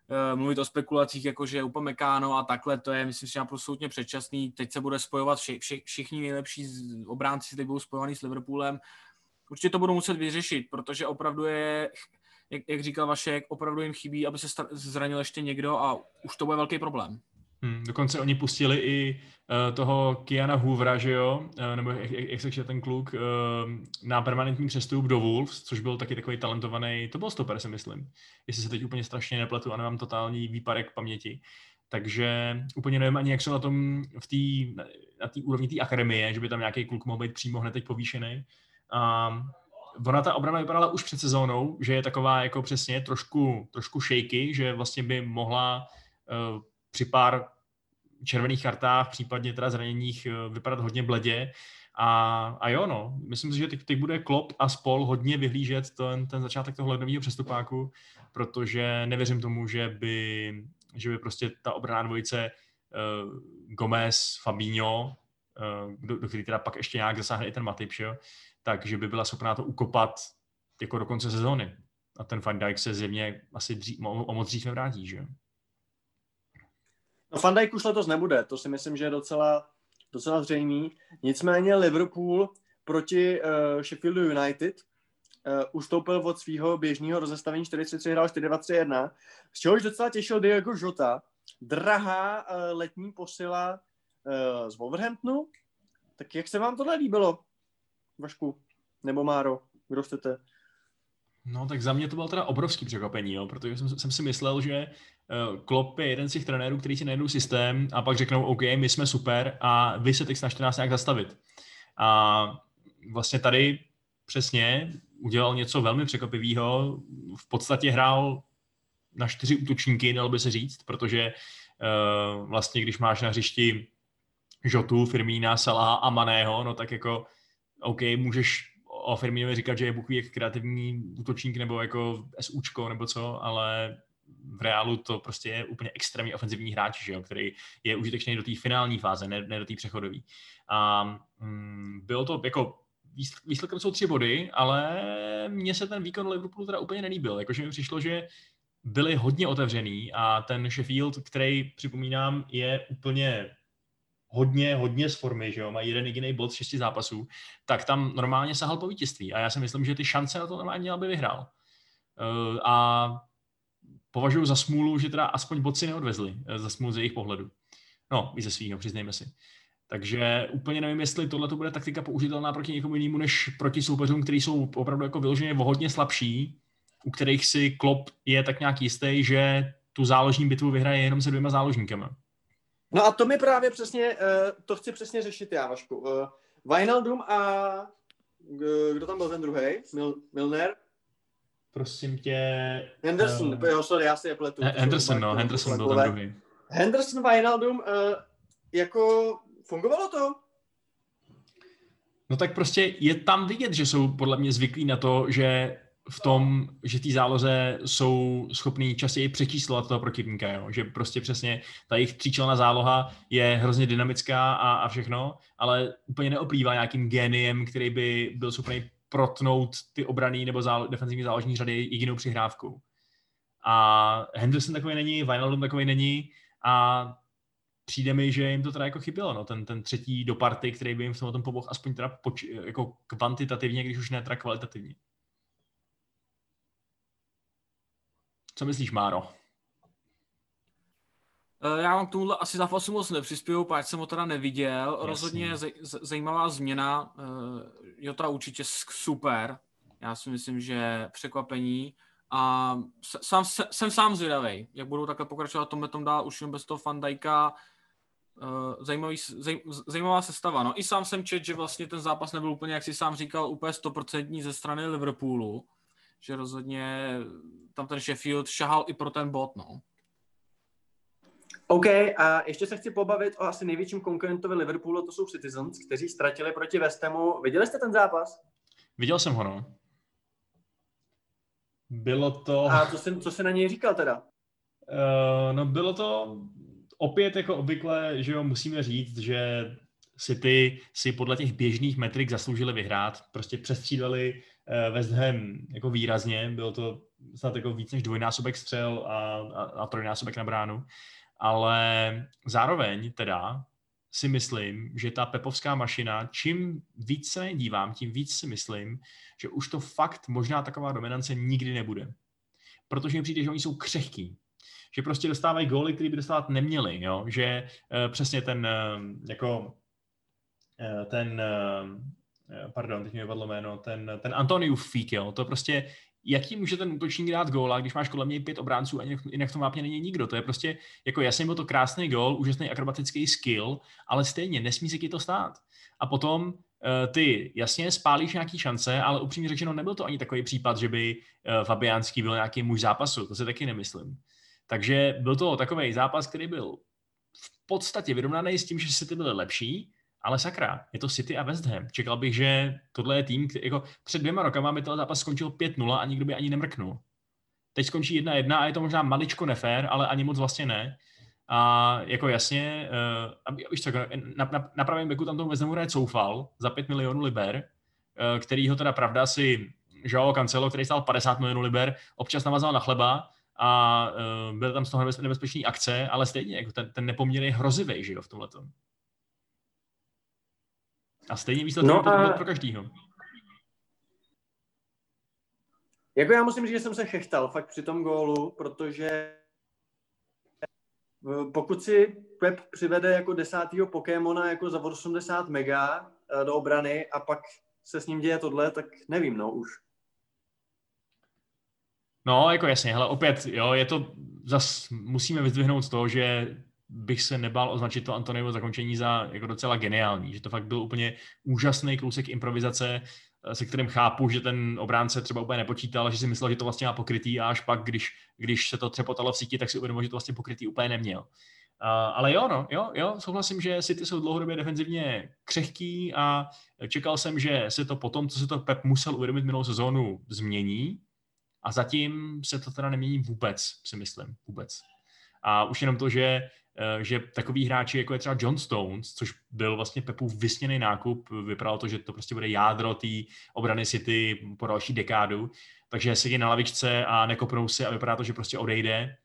Uh, mluvit o spekulacích, jako že Mekáno a takhle, to je, myslím si, absolutně předčasný. Teď se bude spojovat vši, vši, všichni nejlepší obránci, teď budou spojovaný s Liverpoolem. Určitě to budou muset vyřešit, protože opravdu je, jak, jak říkal Vašek, opravdu jim chybí, aby se zranil ještě někdo a už to bude velký problém. Hmm, dokonce oni pustili i uh, toho Kiana Hoovera, že jo, uh, nebo jak, jak, se ten kluk, uh, na permanentní přestup do Wolves, což byl taky takový talentovaný, to byl stoper, si myslím, jestli se teď úplně strašně nepletu a nemám totální výparek paměti. Takže úplně nevím ani, jak jsou na tom v tý, na té úrovni té akademie, že by tam nějaký kluk mohl být přímo hned teď povýšený. A ona ta obrana vypadala už před sezónou, že je taková jako přesně trošku, trošku shaky, že vlastně by mohla uh, při pár červených kartách, případně teda zraněních, eh, vypadat hodně bledě. A, a jo, no, myslím si, že teď, teď bude Klop a spol hodně vyhlížet ten, ten začátek toho lednového přestupáku, protože nevěřím tomu, že by, že by prostě ta obraná dvojice uh, Gomez, Fabinho, uh, do, do který teda pak ještě nějak zasáhne i ten Matip, že jo, takže by byla schopná to ukopat jako do konce sezóny. A ten Van Dijk se zjevně asi dřív, o, o moc dřív nevrátí, že jo. No Van Dijk už letos nebude, to si myslím, že je docela, docela zřejmý. Nicméně Liverpool proti uh, Sheffieldu United uh, ustoupil od svého běžného rozestavení 4-3-3, hrál 4-2-3-1, z čehož docela těšil Diego Jota, drahá uh, letní posila uh, z Wolverhamptonu. Tak jak se vám tohle líbilo, Vašku? Nebo Máro? Kdo chcete? No tak za mě to bylo teda obrovský překvapení, jo, protože jsem, jsem si myslel, že uh, Klopp je jeden z těch trenérů, který si najdou systém a pak řeknou, OK, my jsme super a vy se teď snažte nás nějak zastavit. A vlastně tady přesně udělal něco velmi překvapivého. V podstatě hrál na čtyři útočníky, dalo by se říct, protože uh, vlastně když máš na hřišti Žotu, Firmína, Salaha a Maného, no tak jako OK, můžeš o Firminovi říkat, že je buchví jak kreativní útočník nebo jako SUčko nebo co, ale v reálu to prostě je úplně extrémně ofenzivní hráč, že jo, který je užitečný do té finální fáze, ne, ne do té přechodové. A mm, bylo to jako výsledkem jsou tři body, ale mně se ten výkon Liverpoolu teda úplně nelíbil. Jakože mi přišlo, že byli hodně otevřený a ten Sheffield, který, připomínám, je úplně hodně, hodně z formy, že jo, mají jeden jediný bod z šesti zápasů, tak tam normálně sahal po vítězství. A já si myslím, že ty šance na to normálně měl, aby vyhrál. Uh, a považuji za smůlu, že teda aspoň bod si neodvezli, uh, za smůlu z jejich pohledu. No, i ze svýho, přiznejme si. Takže úplně nevím, jestli tohle to bude taktika použitelná proti někomu jinému, než proti soupeřům, kteří jsou opravdu jako vyloženě hodně slabší, u kterých si Klop je tak nějak jistý, že tu záložní bitvu vyhraje jenom se dvěma záložníkama. No a to mi právě přesně, uh, to chci přesně řešit já, Vašku. Uh, Wijnaldum a kdo tam byl ten druhý? Mil, Milner? Prosím tě... Henderson, uh, jo, sorry, já si je pletu. Henderson, no, Henderson byl ten druhý. Henderson, Wijnaldum, uh, jako fungovalo to? No tak prostě je tam vidět, že jsou podle mě zvyklí na to, že v tom, že ty záloze jsou schopný častěji přečíslovat toho protivníka, jo? že prostě přesně ta jejich tříčlená záloha je hrozně dynamická a, a všechno, ale úplně neoplývá nějakým géniem, který by byl schopný protnout ty obraný nebo zálo, defenzivní záložní řady jedinou přihrávkou. A Henderson takový není, Wijnaldum takový není a přijde mi, že jim to teda jako chybělo, no, ten, ten třetí do party, který by jim v tom pomohl aspoň teda poč, jako kvantitativně, když už ne teda kvalitativně. Co myslíš, Máro? Eh, já vám k tomuhle asi zápasu moc nepřispěju, páč jsem ho teda neviděl. Jasně. Rozhodně zaj- zajímavá změna. Eh, Jota určitě super. Já si myslím, že překvapení. A sám, jsem sám zvědavý, jak budou takhle pokračovat tom tom dál, už jen bez toho Fandajka. Eh, zajímavý, zaj, zajímavá sestava. No i sám jsem čet, že vlastně ten zápas nebyl úplně, jak si sám říkal, úplně stoprocentní ze strany Liverpoolu že rozhodně tam ten Sheffield šahal i pro ten bod, no. OK, a ještě se chci pobavit o asi největším konkurentovi Liverpoolu, to jsou Citizens, kteří ztratili proti West Hamu. Viděli jste ten zápas? Viděl jsem ho, no. Bylo to... A co jsi, co jsi na něj říkal teda? Uh, no bylo to opět jako obvykle, že jo, musíme říct, že City si podle těch běžných metrik zasloužili vyhrát. Prostě přestřídali West Ham jako výrazně, bylo to snad jako víc než dvojnásobek střel a, a, a trojnásobek na bránu, ale zároveň teda si myslím, že ta pepovská mašina, čím víc se dívám, tím víc si myslím, že už to fakt možná taková dominance nikdy nebude. Protože mi přijde, že oni jsou křehký. Že prostě dostávají góly, které by dostávat neměli. Jo? Že uh, přesně ten uh, jako uh, ten pardon, teď mi vypadlo jméno, ten, ten Antonius Fík, jo, to prostě jaký může ten útočník dát góla, když máš kolem něj pět obránců a jinak v tom mápě není nikdo. To je prostě, jako jasně byl to krásný gól, úžasný akrobatický skill, ale stejně nesmí se ti to stát. A potom uh, ty jasně spálíš nějaký šance, ale upřímně řečeno nebyl to ani takový případ, že by uh, Fabiánský byl nějaký muž zápasu, to si taky nemyslím. Takže byl to takový zápas, který byl v podstatě vyrovnaný s tím, že City byly lepší, ale sakra, je to City a West Ham. Čekal bych, že tohle je tým, který, jako před dvěma rokama by ten zápas skončil 5-0 a nikdo by ani nemrknul. Teď skončí 1-1 a je to možná maličko nefér, ale ani moc vlastně ne. A jako jasně, uh, víš co, na, na, na pravém beku tam tomu West Hamu hraje Coufal za 5 milionů liber, uh, který ho teda pravda si Joao Cancelo, který stál 50 milionů liber, občas navazal na chleba a uh, byl tam z toho nebezpečný akce, ale stejně jako ten, ten nepoměr je hrozivý, že jo, v tomhle. A stejně výsledek no a... pro každýho. Jako já musím říct, že jsem se chechtal fakt při tom gólu, protože eh, pokud si Pep přivede jako desátýho Pokémona jako za 80 mega eh, do obrany a pak se s ním děje tohle, tak nevím, no už. No, jako jasně, hele, opět, jo, je to, zas musíme vyzdvihnout to, že bych se nebál označit to Antoniovo zakončení za jako docela geniální, že to fakt byl úplně úžasný kousek improvizace, eh, se kterým chápu, že ten obránce třeba úplně nepočítal, že si myslel, že to vlastně má pokrytý a až pak, když, když se to třepotalo v síti, tak si uvědomil, že to vlastně pokrytý úplně neměl. Uh, ale jo, no, jo, jo, souhlasím, že City jsou dlouhodobě defenzivně křehký a čekal jsem, že se to potom, co se to Pep musel uvědomit minulou sezónu, změní a zatím se to teda nemění vůbec, si myslím, vůbec. A už jenom to, že že takový hráči, jako je třeba John Stones, což byl vlastně Pepův vysněný nákup, vypadalo to, že to prostě bude jádro té obrany City po další dekádu, takže sedí na lavičce a nekopnou se a vypadá to, že prostě odejde.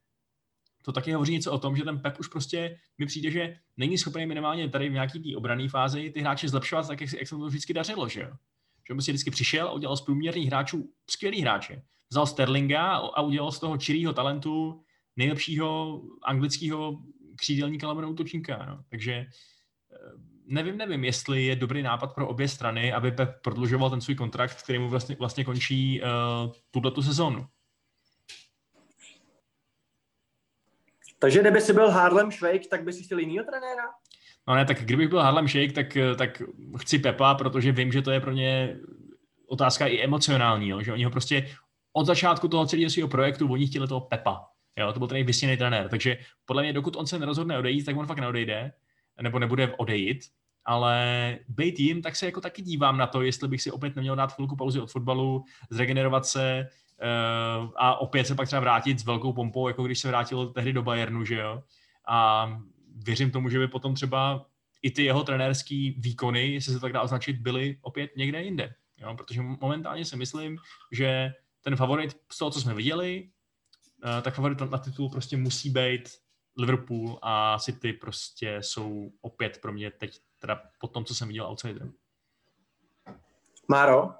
To taky hovoří něco o tom, že ten Pep už prostě mi přijde, že není schopný minimálně tady v nějaký té obrané fázi ty hráče zlepšovat tak, jak, jak se to vždycky dařilo, že jo? Že prostě vždycky přišel a udělal z průměrných hráčů skvělý hráče. Vzal Sterlinga a udělal z toho čirýho talentu nejlepšího anglického křídelníka lomeno útočníka. No. Takže eh, nevím, nevím, jestli je dobrý nápad pro obě strany, aby Pep prodlužoval ten svůj kontrakt, který mu vlastně, vlastně končí uh, tuhle tu sezónu. Takže kdyby si byl Harlem Shake, tak by si chtěl jinýho trenéra? No ne, tak kdybych byl Harlem Shake, tak, eh, tak chci Pepa, protože vím, že to je pro ně otázka i emocionální, jo? že oni ho prostě od začátku toho celého svého projektu, oni chtěli toho Pepa. Jo, to byl ten nejvysněný trenér. Takže podle mě, dokud on se nerozhodne odejít, tak on fakt neodejde, nebo nebude odejít. Ale být jim, tak se jako taky dívám na to, jestli bych si opět neměl dát chvilku pauzy od fotbalu, zregenerovat se uh, a opět se pak třeba vrátit s velkou pompou, jako když se vrátil tehdy do Bayernu, že jo. A věřím tomu, že by potom třeba i ty jeho trenérský výkony, jestli se tak dá označit, byly opět někde jinde. Jo? Protože momentálně si myslím, že ten favorit z toho, co jsme viděli, tak favorit na titul prostě musí být Liverpool a City prostě jsou opět pro mě teď teda po tom, co jsem viděl outsiderem. Máro?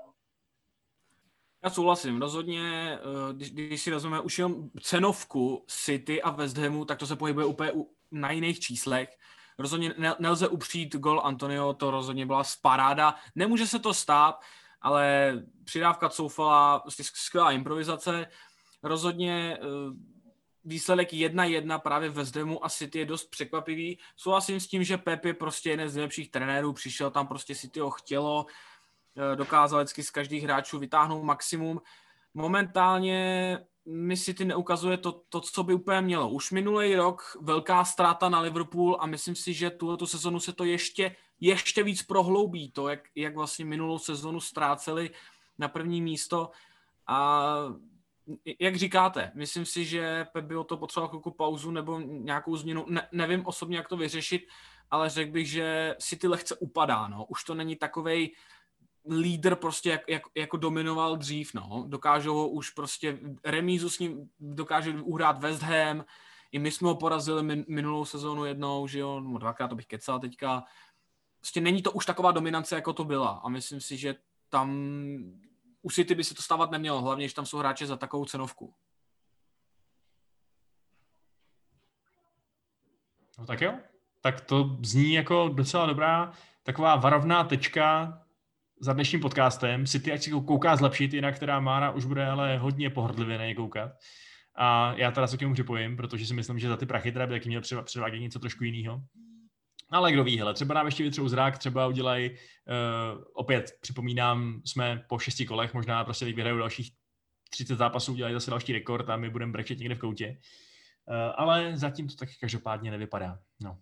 Já souhlasím, rozhodně, eh, když, když si vezmeme už jenom cenovku City a West Hamu, tak to se pohybuje úplně na jiných číslech. Rozhodně nelze upřít gol Antonio, to rozhodně byla paráda. Nemůže se to stát, ale přidávka Coufala, prostě skvělá improvizace. Rozhodně eh, výsledek 1-1 právě ve Zdemu a City je dost překvapivý. Souhlasím s tím, že Pep je prostě jeden z nejlepších trenérů, přišel tam prostě City ho chtělo, eh, dokázal vždycky z každých hráčů vytáhnout maximum. Momentálně mi City neukazuje to, to, co by úplně mělo. Už minulý rok velká ztráta na Liverpool a myslím si, že tuto sezonu se to ještě, ještě víc prohloubí, to, jak, jak vlastně minulou sezonu ztráceli na první místo a jak říkáte, myslím si, že Pep by o to potřeboval chvilku pauzu nebo nějakou změnu. Ne, nevím osobně, jak to vyřešit, ale řekl bych, že si ty lehce upadá. No. Už to není takovej lídr prostě jak, jak, jako dominoval dřív, no. Dokážou ho už prostě remízu s ním, dokáže uhrát West Ham, i my jsme ho porazili min, minulou sezónu jednou, že jo, no dvakrát to bych kecal teďka. Prostě není to už taková dominance, jako to byla a myslím si, že tam u City by se to stávat nemělo, hlavně, že tam jsou hráči za takovou cenovku. No tak jo, tak to zní jako docela dobrá taková varovná tečka za dnešním podcastem. City, ať si kouká zlepšit, jinak která Mára už bude ale hodně pohrdlivě na ně koukat. A já teda se k němu připojím, protože si myslím, že za ty prachy teda by taky měl předvádět něco trošku jiného. Ale kdo ví, hele, třeba nám ještě vytřou zrak, třeba udělají, uh, opět připomínám, jsme po šesti kolech, možná prostě teď vyhrajou dalších 30 zápasů, udělají zase další rekord a my budeme brečet někde v koutě. Uh, ale zatím to tak každopádně nevypadá. No.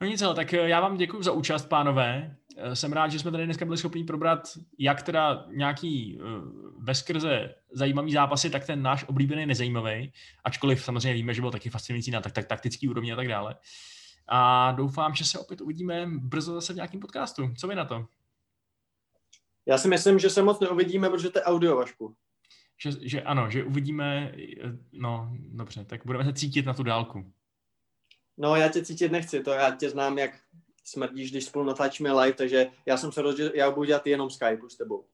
No nic, ale tak já vám děkuji za účast, pánové. Jsem rád, že jsme tady dneska byli schopni probrat jak teda nějaký uh, veskrze zajímavý zápasy, tak ten náš oblíbený nezajímavý, ačkoliv samozřejmě víme, že byl taky fascinující na tak, tak taktický úrovni a tak dále. A doufám, že se opět uvidíme brzo zase v nějakém podcastu. Co vy na to? Já si myslím, že se moc neuvidíme, protože to je audio, Vašku. Že, že ano, že uvidíme, no dobře, tak budeme se cítit na tu dálku. No, já tě cítit nechci, to já tě znám, jak smrdíš, když spolu natáčíme live, takže já jsem se rozhodl, já budu dělat jenom Skype s tebou.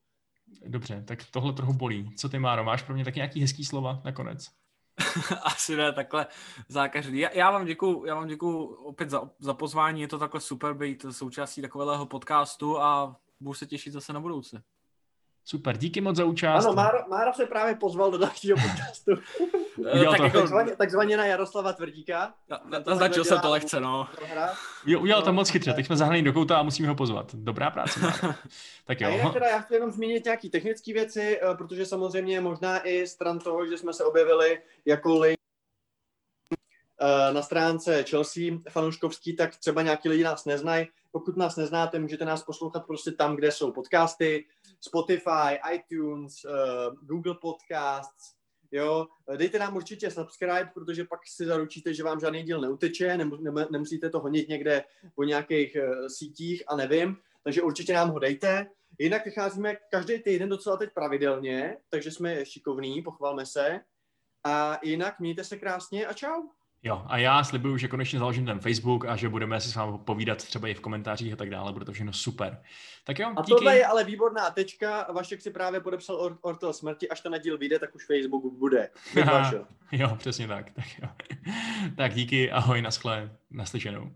Dobře, tak tohle trochu bolí. Co ty, Máro, máš pro mě taky nějaký hezký slova nakonec? Asi ne, takhle zákaždý. Já, já vám děkuju, já vám děkuju opět za, za pozvání, je to takhle super být součástí takového podcastu a budu se těšit zase na budoucí. Super, díky moc za účast. Ano, Mára, Mára se právě pozval do dalšího podcastu. tak jako, takzvaně, takzvaně na Jaroslava Tvrdíka. Naznačil jsem to lehce, no. Jo, udělal to moc chytře, teď jsme zahnaní do kouta a musíme ho pozvat. Dobrá práce. tak jo. A jinak teda já chci jenom zmínit nějaké technické věci, eh, protože samozřejmě možná i stran toho, že jsme se objevili jako link eh, na stránce Chelsea fanouškovský, tak třeba nějaký lidi nás neznají. Pokud nás neznáte, můžete nás poslouchat prostě tam, kde jsou podcasty, Spotify, iTunes, uh, Google Podcasts, jo. Dejte nám určitě subscribe, protože pak si zaručíte, že vám žádný díl neuteče, nemusíte to honit někde po nějakých uh, sítích a nevím, takže určitě nám ho dejte. Jinak vycházíme každý týden docela teď pravidelně, takže jsme šikovní, pochvalme se. A jinak mějte se krásně a čau. Jo, a já slibuju, že konečně založím ten Facebook a že budeme si s vámi povídat třeba i v komentářích a tak dále, bude to všechno super. Tak jo, A díky. tohle je ale výborná tečka, Vašek si právě podepsal or- Ortel smrti, až ten díl vyjde, tak už Facebook bude. jo, přesně tak. Tak, jo. tak díky, ahoj, naschle, naslyšenou.